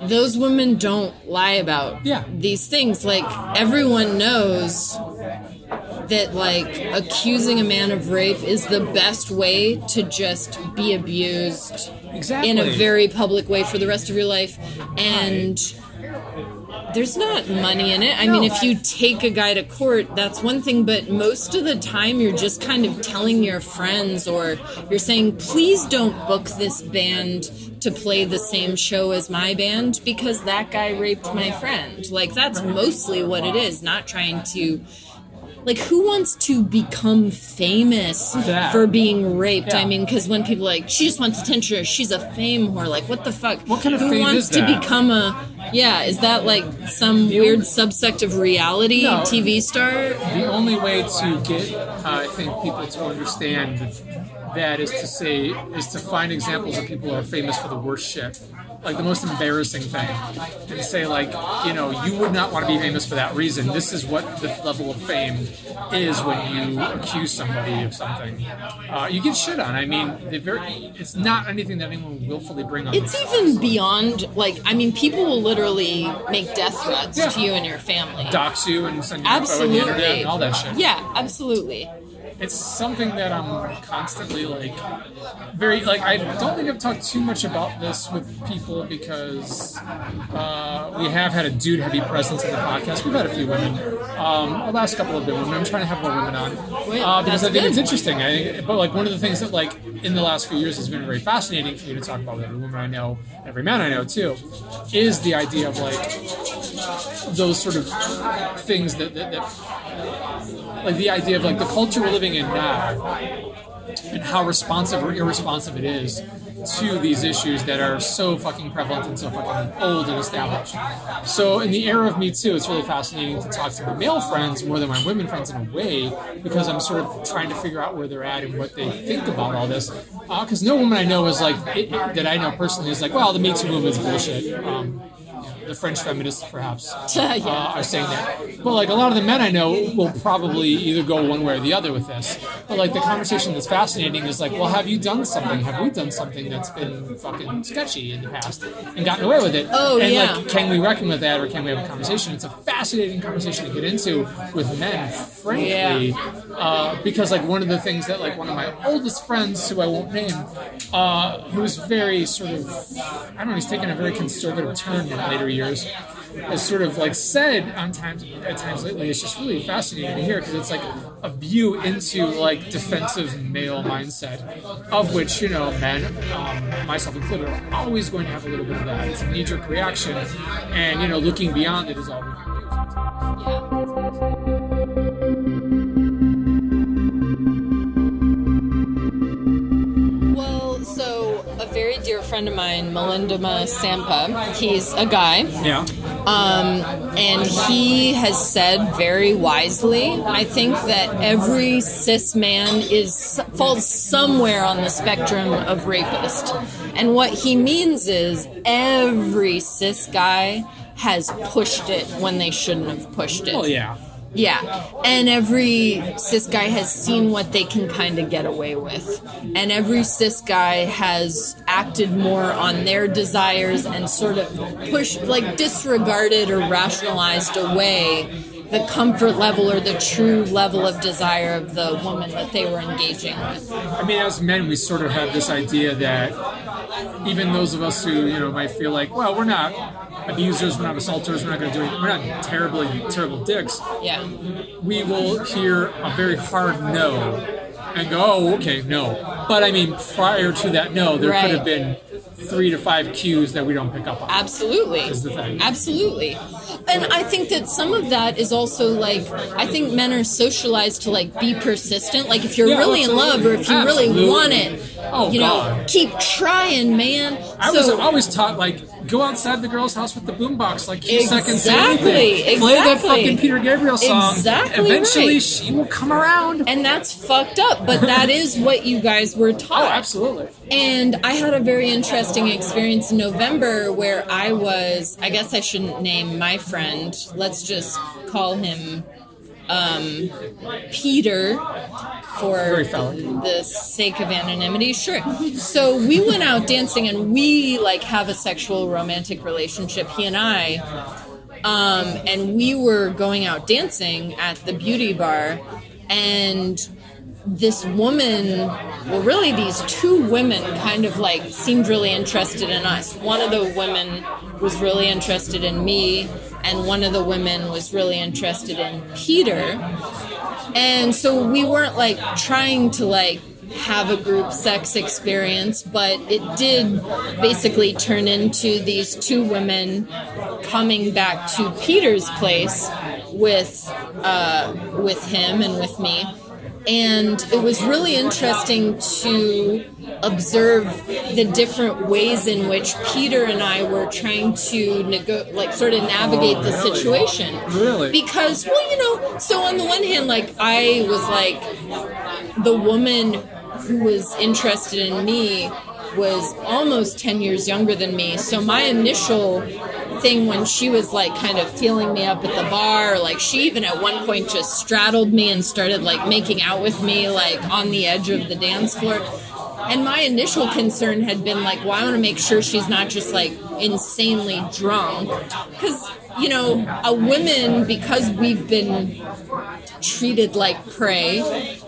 Those women don't lie about Yeah. these things. Like everyone knows that like accusing a man of rape is the best way to just be abused Exactly. in a very public way for the rest of your life and there's not money in it. I mean, if you take a guy to court, that's one thing, but most of the time you're just kind of telling your friends or you're saying, please don't book this band to play the same show as my band because that guy raped my friend. Like, that's mostly what it is, not trying to. Like, who wants to become famous for being raped? Yeah. I mean, because when people are like, she just wants attention or she's a fame whore, like, what the fuck? What kind of who wants to become a. Yeah, is that like some weird subsect of reality No. TV star? The only way to get, uh, I think, people to understand that is to say, is to find examples of people who are famous for the worst shit. Like the most embarrassing thing. And say, like, you know, you would not want to be famous for that reason. This is what the level of fame is when you accuse somebody of something. Uh, you get shit on. I mean, very, it's not anything that anyone would willfully bring on It's themselves. even beyond, like, I mean, people will literally make death threats Yeah. to you and your family. dox you and send you info on the internet and all that shit. Yeah, absolutely. It's something that I'm constantly like very like I don't think I've talked too much about this with people because uh, we have had a dude heavy presence in the podcast. We've had a few women. Um, the last couple have been women. I'm trying to have more women on uh, because I think it's interesting. I, but like one of the things that like in the last few years has been very fascinating for me to talk about with every woman I know, every man I know too, is the idea of like those sort of things that, that, that like the idea of like the culture we're living in now and how responsive or irresponsive it is to these issues that are so fucking prevalent and so fucking old and established. So in the era of Me Too, it's really fascinating to talk to my male friends more than my women friends in a way because I'm sort of trying to figure out where they're at and what they think about all this. Because no woman I know is like it, it- that I know personally is like, well, the Me Too movement is bullshit. Um, the French feminists, perhaps, Yeah. uh, are saying that. But like a lot of the men I know will probably either go one way or the other with this. But like the conversation that's fascinating is like, well, have you done something? Have we done something that's been fucking sketchy in the past and gotten away with it? Oh, and yeah. like, can we reckon with that or can we have a conversation? It's a fascinating conversation to get into with men, frankly, uh, because like one of the things that like one of my oldest friends, who I won't name, uh, who's very sort of, I don't know, he's taken a very conservative turn in later years, has sort of like said on times at times lately. It's just really fascinating to hear because it's like a view into like defensive male mindset, of which you know men, um, myself included, are always going to have a little bit of that. It's a knee-jerk reaction, and you know, looking beyond it is all we can do. Friend of mine, Melindama Sampa, he's a guy, Yeah. um, and he has said very wisely. I think that every cis man is falls somewhere on the spectrum of rapist, and what he means is every cis guy has pushed it when they shouldn't have pushed it. Well, yeah. Yeah, and every cis guy has seen what they can kind of get away with. And every cis guy has acted more on their desires and sort of pushed, like, disregarded or rationalized away the comfort level or the true level of desire of the woman that they were engaging with. I mean, as men, we sort of have this idea that even those of us who, you know, might feel like, well, we're not abusers, we're not assaulters, we're not going to do anything, we're not terribly, terrible dicks, Yeah. we will hear a very hard no and go, oh, okay, no. But I mean, prior to that no, there Right. could have been three to five cues that we don't pick up on. Absolutely. Is the thing. Absolutely. And I think that some of that is also like I think men are socialized to like be persistent. Like if you're Yeah, oh, really in love or if you really want it, Oh, you know, oh, keep trying, man. I was So- always taught like go outside the girl's house with the boombox, like two seconds. say Exactly. Play that fucking Peter Gabriel song. Exactly Eventually, right. she will come around. and that's fucked up, but that is what you guys were Oh, taught. absolutely. And I had a very interesting experience in November where I was, I guess I shouldn't name my friend. Let's just call him um, Peter for the sake of anonymity. Sure. So we went out dancing and we like have a sexual romantic relationship, he and I. Um, and we were going out dancing at the beauty bar and this woman well really these two women kind of like seemed really interested in us one of the women was really interested in me and one of the women was really interested in peter. And so we weren't like trying to like have a group sex experience but it did basically turn into these two women coming back to peter's place with uh, with him and with me and it was really interesting to observe the different ways in which Peter and I were trying to nego- like sort of navigate the really? situation. Really? Because well, you know, so on the one hand like I was like the woman who was interested in me was almost 10 years younger than me. So my initial thing when she was like kind of feeling me up at the bar, like she even at one point just straddled me and started like making out with me like on the edge of the dance floor. And my initial concern had been like, well, I want to make sure she's not just like insanely drunk. Because you know, a women because we've been treated like prey.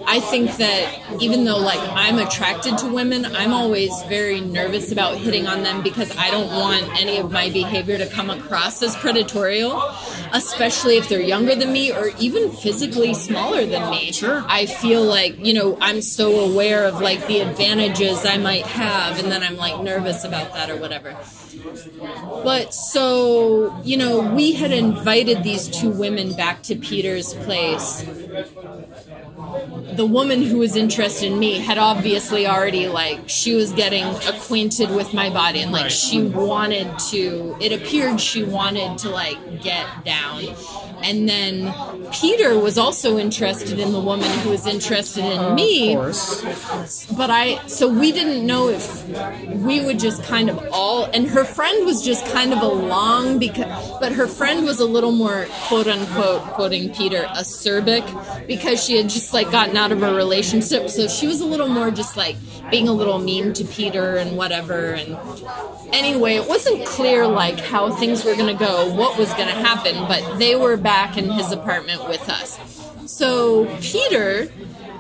I think that even though like I'm attracted to women, I'm always very nervous about hitting on them because I don't want any of my behavior to come across as predatorial, especially if they're younger than me or even physically smaller than me. Sure. I feel like, you know, I'm so aware of like the advantages I might have and then I'm like nervous about that or whatever. But so, you know, we had invited these two women back to Peter's place. The woman who was interested in me had obviously already, like, she was getting acquainted with my body and, like, Right. she wanted to, it appeared she wanted to, like, get down. And then Peter was also interested in the woman who was interested in me Of course. but I so we didn't know if we would just kind of all and her friend was just kind of along because but her friend was a little more quote unquote quoting Peter acerbic because she had just like gotten out of a relationship. So she was a little more just like being a little mean to Peter and whatever. And anyway it wasn't clear like how things were to go what was to happen but they were back in his apartment with us. So Peter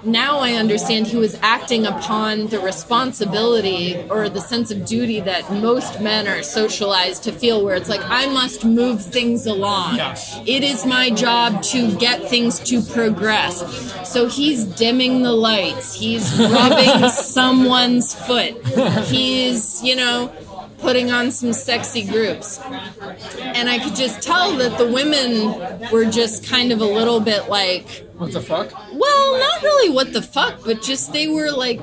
now I understand he was acting upon the responsibility or the sense of duty that most men are socialized to feel, where it's like, I must move things along. Yes. It is my job to get things to progress. So he's dimming the lights, he's rubbing someone's foot, he's, you know, putting on some sexy groups. And I could just tell that the women were just kind of a little bit like, What the fuck? well, not really what the fuck, but just they were like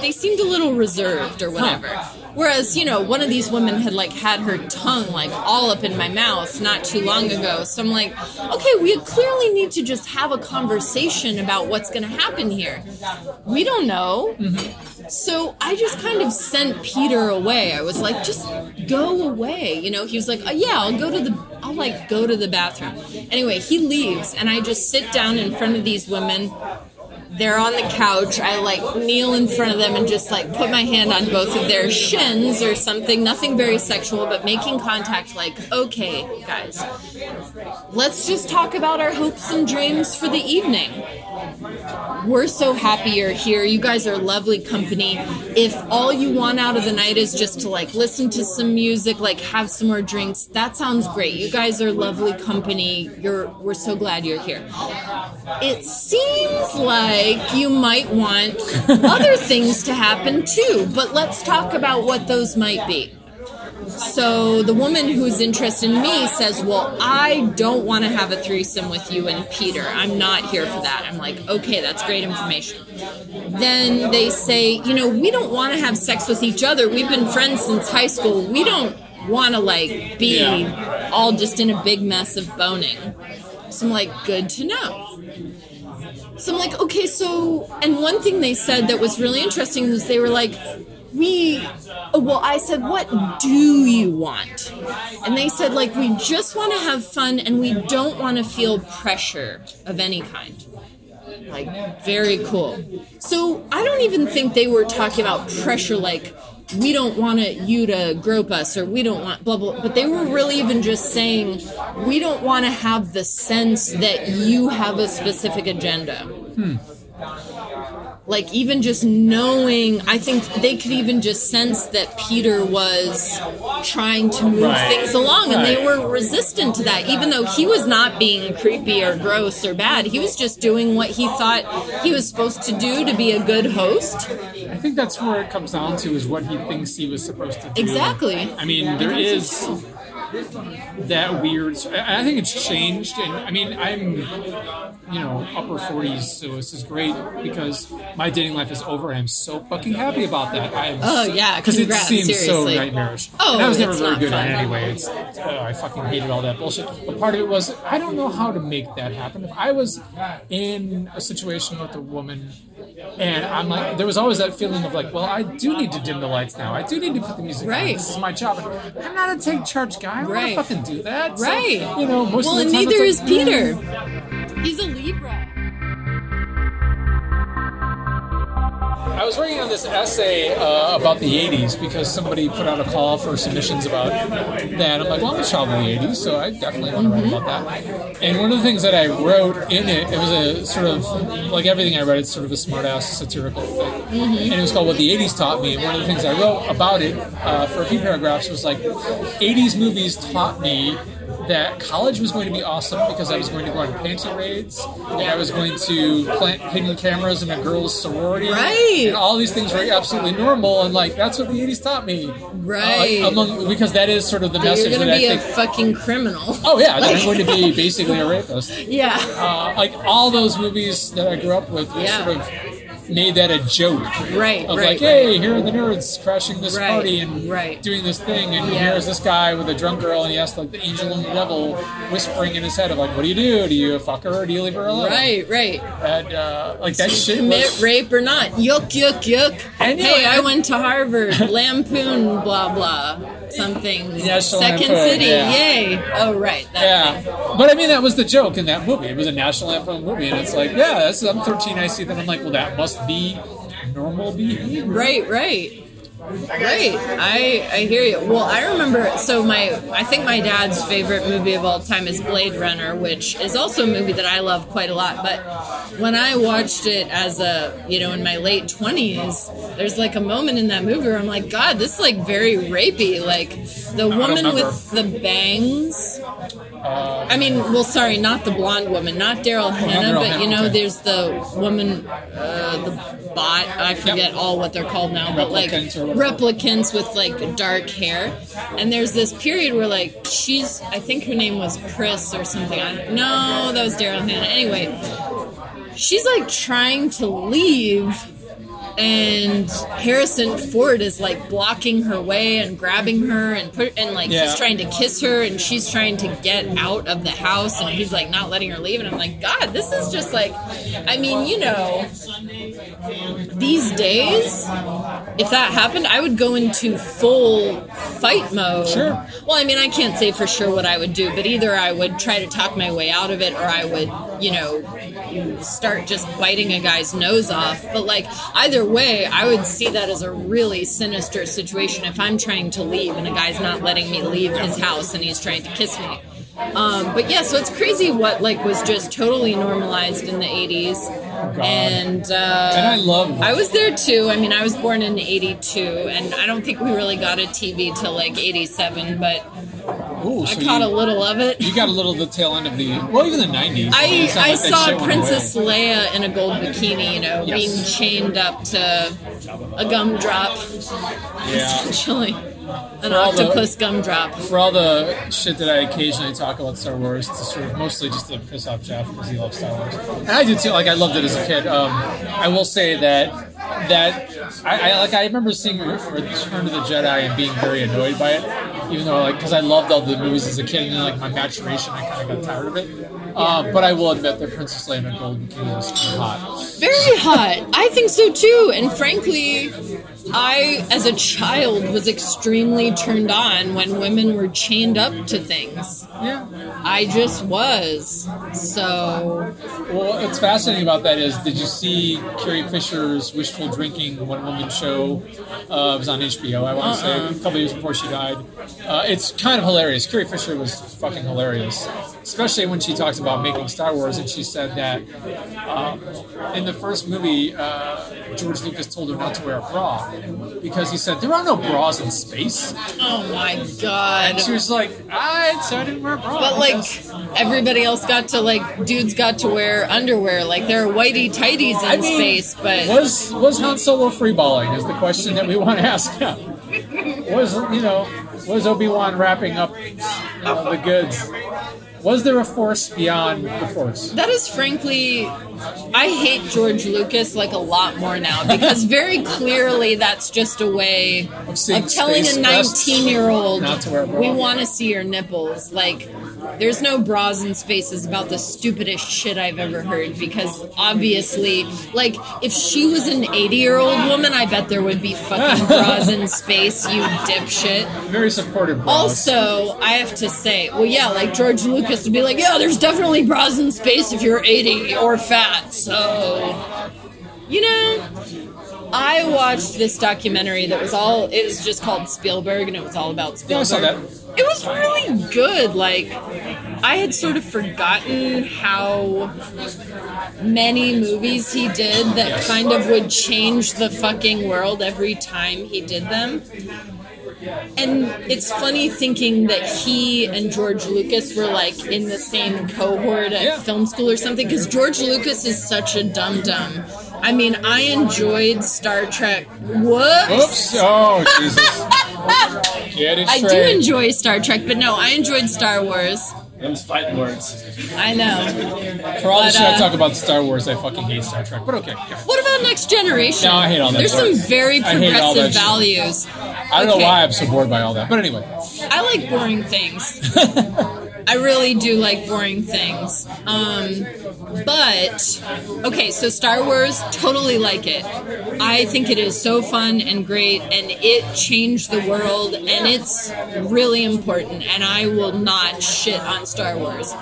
they seemed a little reserved or whatever. Whereas, you know, one of these women had like had her tongue like all up in my mouth not too long ago. So I'm like, okay, we clearly need to just have a conversation about what's going to happen here. We don't know. So I just kind of sent Peter away. I was like, just go away. You know, he was like, oh, yeah, I'll go to the, I'll like go to the bathroom. Anyway, he leaves and I just sit down in front of these women. They're on the couch. I like kneel in front of them and just like put my hand on both of their shins or something. Nothing very sexual, but making contact like, okay, guys, let's just talk about our hopes and dreams for the evening. We're so happy you're here. You guys are lovely company. If all you want out of the night is just to like listen to some music, like have some more drinks, that sounds great. You guys are lovely company. You're we're so glad you're here. It seems like you might want other things to happen too, but let's talk about what those might be. So the woman who's interested in me says, Well, I don't want to have a threesome with you and Peter. I'm not here for that. I'm like, Okay, that's great information. Then they say, You know, we don't want to have sex with each other. We've been friends since high school. We don't want to, like, be Yeah. all just in a big mess of boning. So I'm like, Good to know. So I'm like, okay, so, and one thing they said that was really interesting was they were like, we, oh, well, I said, what do you want? And they said, like, we just want to have fun and we don't want to feel pressure of any kind. Like, very cool. So I don't even think they were talking about pressure like, we don't want to, you to grope us or we don't want blah blah but they were really even just saying we don't want to have the sense that you have a specific agenda hmm. Like even just knowing i think they could even just sense that peter was trying to move Right. things along and they were resistant to that even though he was not being creepy or gross or bad he was just doing what he thought he was supposed to do to be a good host I think that's where it comes down to is what he thinks he was supposed to do. Exactly. I mean, there is that weird. I think it's changed, and I mean, I'm, you know, upper 40s, so this is great because my dating life is over, and I'm so fucking happy about that. I'm Oh, yeah, because it seems so nightmarish. Oh, and I was never very good fun. at it anyway. It's uh, I fucking hated all that bullshit. But part of it was I don't know how to make that happen. If I was in a situation with a woman. And I'm like, there was always that feeling of like, well, I do need to dim the lights now. I do need to put the music on. Right. This is my job. And I'm not a take charge guy. I don't Right. want to fucking do that. So, Right. you know, most well of and the time neither it's is like, peter eh. he's a libra I was working on this essay uh, about the 80s because somebody put out a call for submissions about that. I'm like, well, I'm a child of the 80s, so I definitely want to write about that. And one of the things that I wrote in it, it was a sort of, like everything I read, it's sort of a smart ass satirical thing. And it was called What the 80s Taught Me. And one of the things I wrote about it uh, for a few paragraphs was like, 80s movies taught me that college was going to be awesome because I was going to go on panty raids and I was going to plant hidden cameras in a girls' sorority. Right. And all these things were absolutely normal and like that's what the 80s taught me. Uh, Right. like, among, because that is sort of the That message you're gonna that be I a think. fucking criminal. Oh yeah, that I'm going to be basically a rapist. Yeah. Uh, like all those movies that I grew up with, Yeah. sort of made that a joke. Right, Of right, like, hey, here are the nerds crashing this Right, party and right. doing this thing, and Yeah. here's this guy with a drunk girl, and he has like the angel and the devil whispering in his head of like, what do you do? Do you fuck her or do you leave her alone? Right, right. And uh, like that shit Commit was. rape or not? Yuck, yuck, yuck. You hey, I went to Harvard. Lampoon, blah blah, something. National Second Lampoon, City, yeah. yay! Oh right, that Yeah, thing. but I mean that was the joke in that movie. It was a National Lampoon movie, and it's like, yeah, that's, I'm 13. I see that. I'm like, well, that must be normal behavior. Right, right. Right. I I hear you. Well, I remember so my I think my dad's favorite movie of all time is Blade Runner, which is also a movie that I love quite a lot, but when I watched it as a, you know, in my late 20s, there's like a moment in that movie where I'm like, god, this is like very rapey. Like the woman with the bangs I mean, well, sorry, not the blonde woman, not Daryl Hannah, Daryl but Hannah, you know, there's the woman, uh, the bot. I forget all what they're called now, but like Replicants or whatever. replicants with like dark hair. And there's this period where like she's, I think her name was Pris or something. I, no, that was Daryl Hannah. Anyway, she's like trying to leave and Harrison Ford is like blocking her way and grabbing her and put and like Yeah. he's trying to kiss her and she's trying to get out of the house and he's like not letting her leave and I'm like god this is just like I mean you know these days if that happened I would go into full fight mode Sure. well I mean I can't say for sure what I would do but either I would try to talk my way out of it or I would you know start just biting a guy's nose off. But like either way, I would see that as a really sinister situation if I'm trying to leave and a guy's not letting me leave his house and he's trying to kiss me. Um, but yeah, so it's crazy what like was just totally normalized in the 80s. And uh, And I love- I was there too. I mean, I was born in '82, and I don't think we really got a TV till like '87, but Ooh, I so caught you, a little of it. you got a little of the tail end of the well, even the '90s. I, I like saw Princess. Leia in a gold bikini, you know, Yes. being chained up to a gumdrop, Yeah. essentially. An all the- octopus gumdrop. For all the shit that I occasionally talk about Star Wars, to sort of mostly just to piss off Jeff because he loves Star Wars, and I do too. Like I loved it as a kid. Um, I will say that that I, I like I remember seeing Return of the Jedi and being very annoyed by it, even though like because I loved all the movies as a kid, and then like my maturation, I kind of got tired of it. Uh, but I will admit that Princess Leia and a gold bikini was hot. Very hot. I think so too. And frankly, I, as a child, was extremely turned on when women were chained up to things. Yeah. I just was. So, Well, what's fascinating about that is, did you see Carrie Fisher's Wishful Drinking One Woman Show? Uh, it was on HBO, I want to Uh-uh. say, a couple years before she died. Uh, it's kind of hilarious. Carrie Fisher was fucking hilarious, especially when she talks about making Star Wars, and she said that um, in the first movie, uh, George Lucas told her not to wear a bra because he said there are no bras in space, oh my god. and she was like, "I so I didn't wear a bra." But like everybody else got to like dudes got to wear underwear. Like there are whitey tighties in I mean, space, but was was Han Solo freeballing? Is the question that we want to ask him. Was you know was Obi Wan wrapping up you know, the goods? Was there a force beyond the force? that is frankly I hate George Lucas like a lot more now because very clearly that's just a way Of of telling a 19 year old not to wear a bra. we want to see your nipples. Like there's no bras in space is about the stupidest shit I've ever heard because obviously like if she was an 80 year old woman I bet there would be fucking bras in space you dipshit. Very supportive. Bros. Also, I have to say, well, yeah, like George Lucas would be like, yeah, there's definitely bras in space if you're 80 or fat. So, you know, I watched this documentary that was all it was just called Spielberg and it was all about Yeah, I Spielberg. saw that. It was really good. Like I had sort of forgotten how many movies he did that kind of would change the fucking world every time he did them. And it's funny thinking that he and George Lucas were like in the same cohort at Yeah. film school or something because George Lucas is such a dum dum. I mean, I enjoyed Star Trek. Whoops. Oops! Oh Jesus! I do enjoy Star Trek, but no, I enjoyed Star Wars. Them's fighting words. I know. For all the but, shit I uh, talk about Star Wars, I fucking hate Star Trek. But okay. What about Next Generation? No, I hate all that There's shit. some very I hate progressive that shit. values. I don't Okay. know why I'm so bored by all that. But anyway, I like boring things. I really do like boring things. Um, but okay, so Star Wars, totally like it. I think it is so fun and great, and it changed the world, and it's really important. And I will not shit on Star Wars,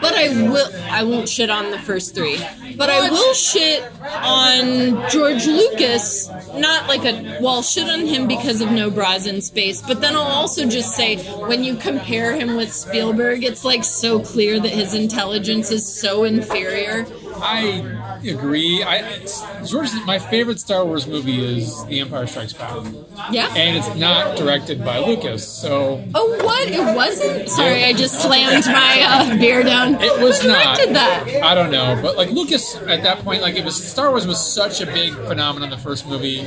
but I will. I won't shit on the first three, but I will shit on George Lucas. Not like a well, shit on him because of No Bras in Space, but then I'll also just say when you compare him with Spielberg, it's like so clear that his intelligence is so inferior. I agree. I George, my favorite Star Wars movie is The Empire Strikes Back, Yeah. and it's not directed by Lucas, so Oh, what? It wasn't? Sorry, I just slammed my uh, beer down. it was Who not. that? I don't know, but like Lucas at that point, like it was Star Wars was such a big phenomenon. The first movie,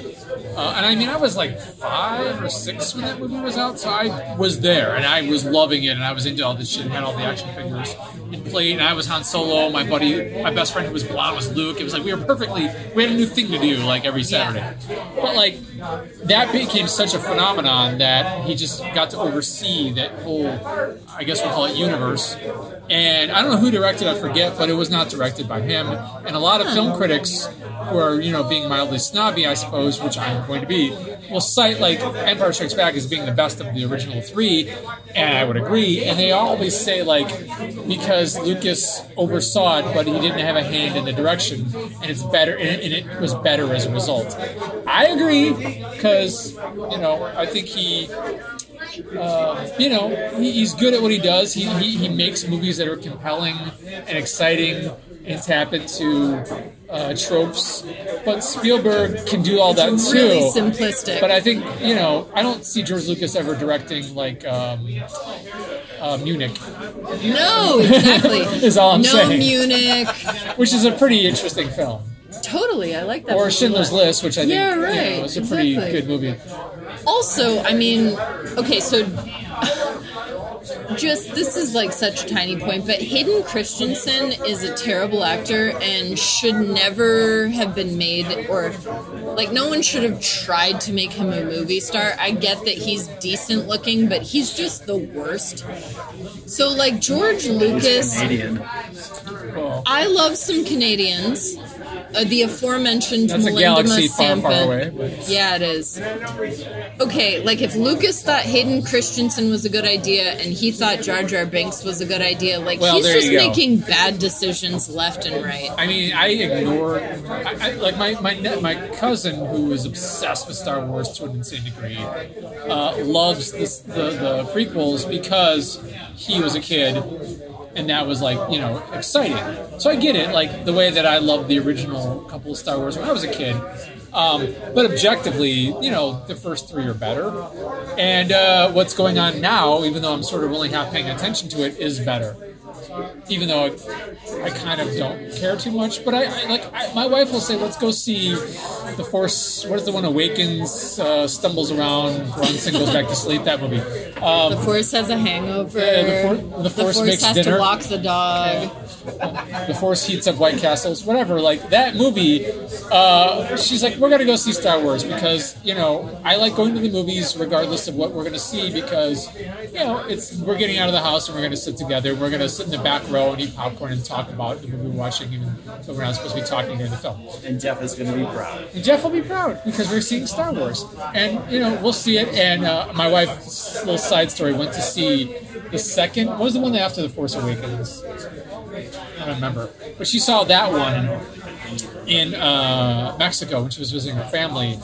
uh, and I mean, I was like five or six when that movie was out, so I was there and I was loving it, and I was into all this shit, and had all the action figures and played. And I was Han Solo. My buddy, my best friend who was blonde was Luke. It was like we were perfectly. We had a new thing to do like every Saturday, but like that became such a phenomenon that he just got to oversee that whole, I guess we'll call it universe. And I don't know who directed, I forget, but it was not directed by him. And a lot of film critics who are, you know, being mildly snobby, I suppose, which I'm going to be, will cite like Empire Strikes Back as being the best of the original three, and I would agree. And they always say like because Lucas oversaw it, but he didn't have a hand in the direction, and it's better, and it was better as a result. I agree because you know I think he uh, you know, he, he's good at what he does. He, he, he makes movies that are compelling and exciting and tap into uh, tropes. But Spielberg can do all that It's too. really simplistic. But I think, you know, I don't see George Lucas ever directing like um, uh, Munich, no, exactly. is all I'm no saying. Munich. which is a pretty interesting film. Totally, I like that. Or Schindler's. List, which I think Yeah, you know, right, is a pretty exactly. good movie. Also, I mean, okay, so just this is like such a tiny point, but Hayden Christensen is a terrible actor and should never have been made, or like no one should have tried to make him a movie star. I get that he's decent looking, but he's just the worst. So, like George Lucas. I love some Canadians. Uh, the aforementioned That's Melinda galaxy far, far away, but- Yeah, it is. Okay, like if Lucas thought Hayden Christensen was a good idea and he thought Jar Jar Binks was a good idea, like Well, he's just making bad decisions left and right. I mean, I ignore I, I, like my my ne- my cousin who is obsessed with Star Wars to an insane degree, uh, loves this, the the prequels because he was a kid, and that was like you know exciting. So I get it, like the way that I loved the original couple of Star Wars when I was a kid. Um, but objectively, you know, the first three are better, and uh, what's going on now, even though I'm sort of only half paying attention to it, is better even though I, I kind of don't care too much. But I, I like I, my wife will say, "Let's go see the Force." What is the one? Awakens, uh, stumbles around, runs and goes back to sleep. That movie. Um, The Force has a hangover. Yeah, the For- the Force makes has dinner. to walk the dog. the Force heats up White Castles, whatever. Like that movie. Uh, she's like, "We're gonna go see Star Wars because you know I like going to the movies regardless of what we're gonna see because you know it's we're getting out of the house and we're gonna sit together. We're gonna sit in the back row and eat popcorn and talk about the movie we're watching, even though we're not supposed to be talking during the film." And Jeff is going to be proud. And Jeff will be proud because we're seeing Star Wars, and you know we'll see it. And uh, my wife's little side story went to see the second. What was the one after the Force Awakens? I don't remember, but she saw that one, in uh, Mexico when she was visiting her family,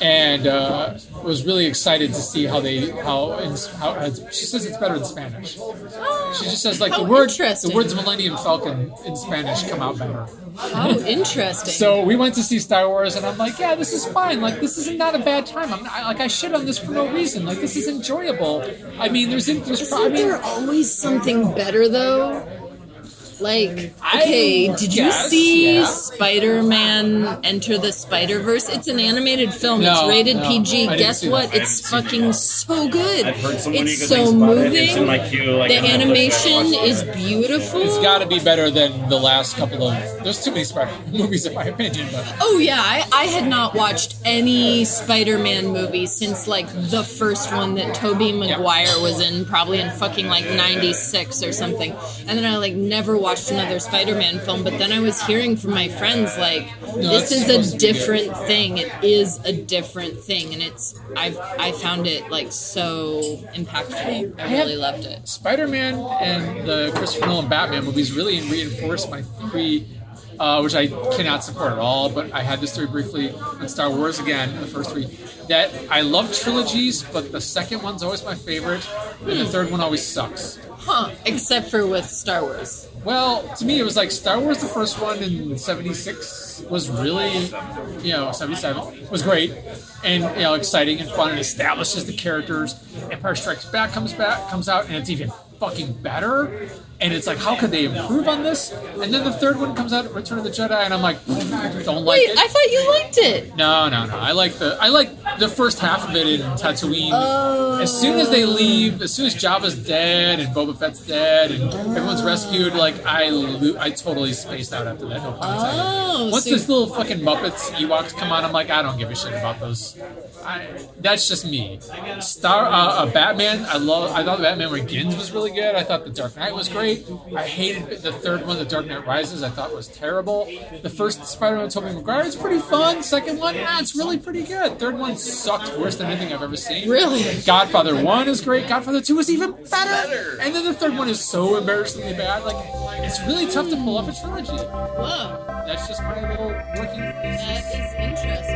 and uh, was really excited to see how they how in, how she says it's better in Spanish. She just says like the word the words Millennium Falcon in Spanish come out better. How interesting. So we went to see Star Wars, and I'm like, yeah, this is fine. Like, this is not a bad time. I'm not, I, like, I shit on this for no reason. Like, this is enjoyable. I mean, there's in, there's Isn't probably there always something better though? Like, okay, did you guess, see yeah. Spider-Man Into the Spider-Verse? It's an animated film. it's rated no, PG. Guess what? It's haven't fucking so good. I've heard so many it's good so things about it. moving. It's in my queue. Like, the animation push it, watch is beautiful. it's got to be better than the last couple of. There's too many Spider movies, in my opinion. But Oh yeah, I, I had not watched any Spider-Man movie since like the first one that Tobey Maguire was in, probably in fucking like '96 or something. And then I like never watched another Spider-Man film. But then I was hearing from my friends like, this is a to be good. different thing. It is a different thing, and it's I've I found it like so impactful. I really loved it. Spider-Man and the Christopher Nolan Batman movies really reinforced my theory, uh, which I cannot support at all. But I had this theory briefly on Star Wars again, the first three, that I love trilogies, but the second one's always my favorite, and the third one always sucks. Huh? Except for with Star Wars. Well, to me, it was like Star Wars, the first one in '76 was really, you know, '77 was great and you know exciting and fun and establishes the characters. Empire Strikes Back comes back, comes out, and it's even fucking better. And it's like, how could they improve on this? And then the third one comes out, Return of the Jedi, and I'm like, don't like Wait, it. I thought you liked it. No, no, no. I like the I like the first half of it in Tatooine. Oh. As soon as they leave, as soon as Jabba's dead and Boba Fett's dead and everyone's oh. rescued, like I lo- I totally spaced out after that. No pun intended. Oh, Once so- little fucking Muppets Ewoks come on, I'm like, I don't give a shit about those. I, that's just me. Star uh, uh, Batman. I love. I thought Batman Begins was really good. I thought The Dark Knight was great. I hated the third one, The Dark Knight Rises. I thought was terrible. The first Spider-Man with Tobey Maguire is pretty fun. Second one, ah, it's really pretty good. Third one sucked worse than anything I've ever seen. Really? Godfather One is great. Godfather Two is even better. And then the third one is so embarrassingly bad. Like it's really tough to pull off a trilogy. Whoa, That's just my little working thesis. that is interesting. Actually, I don't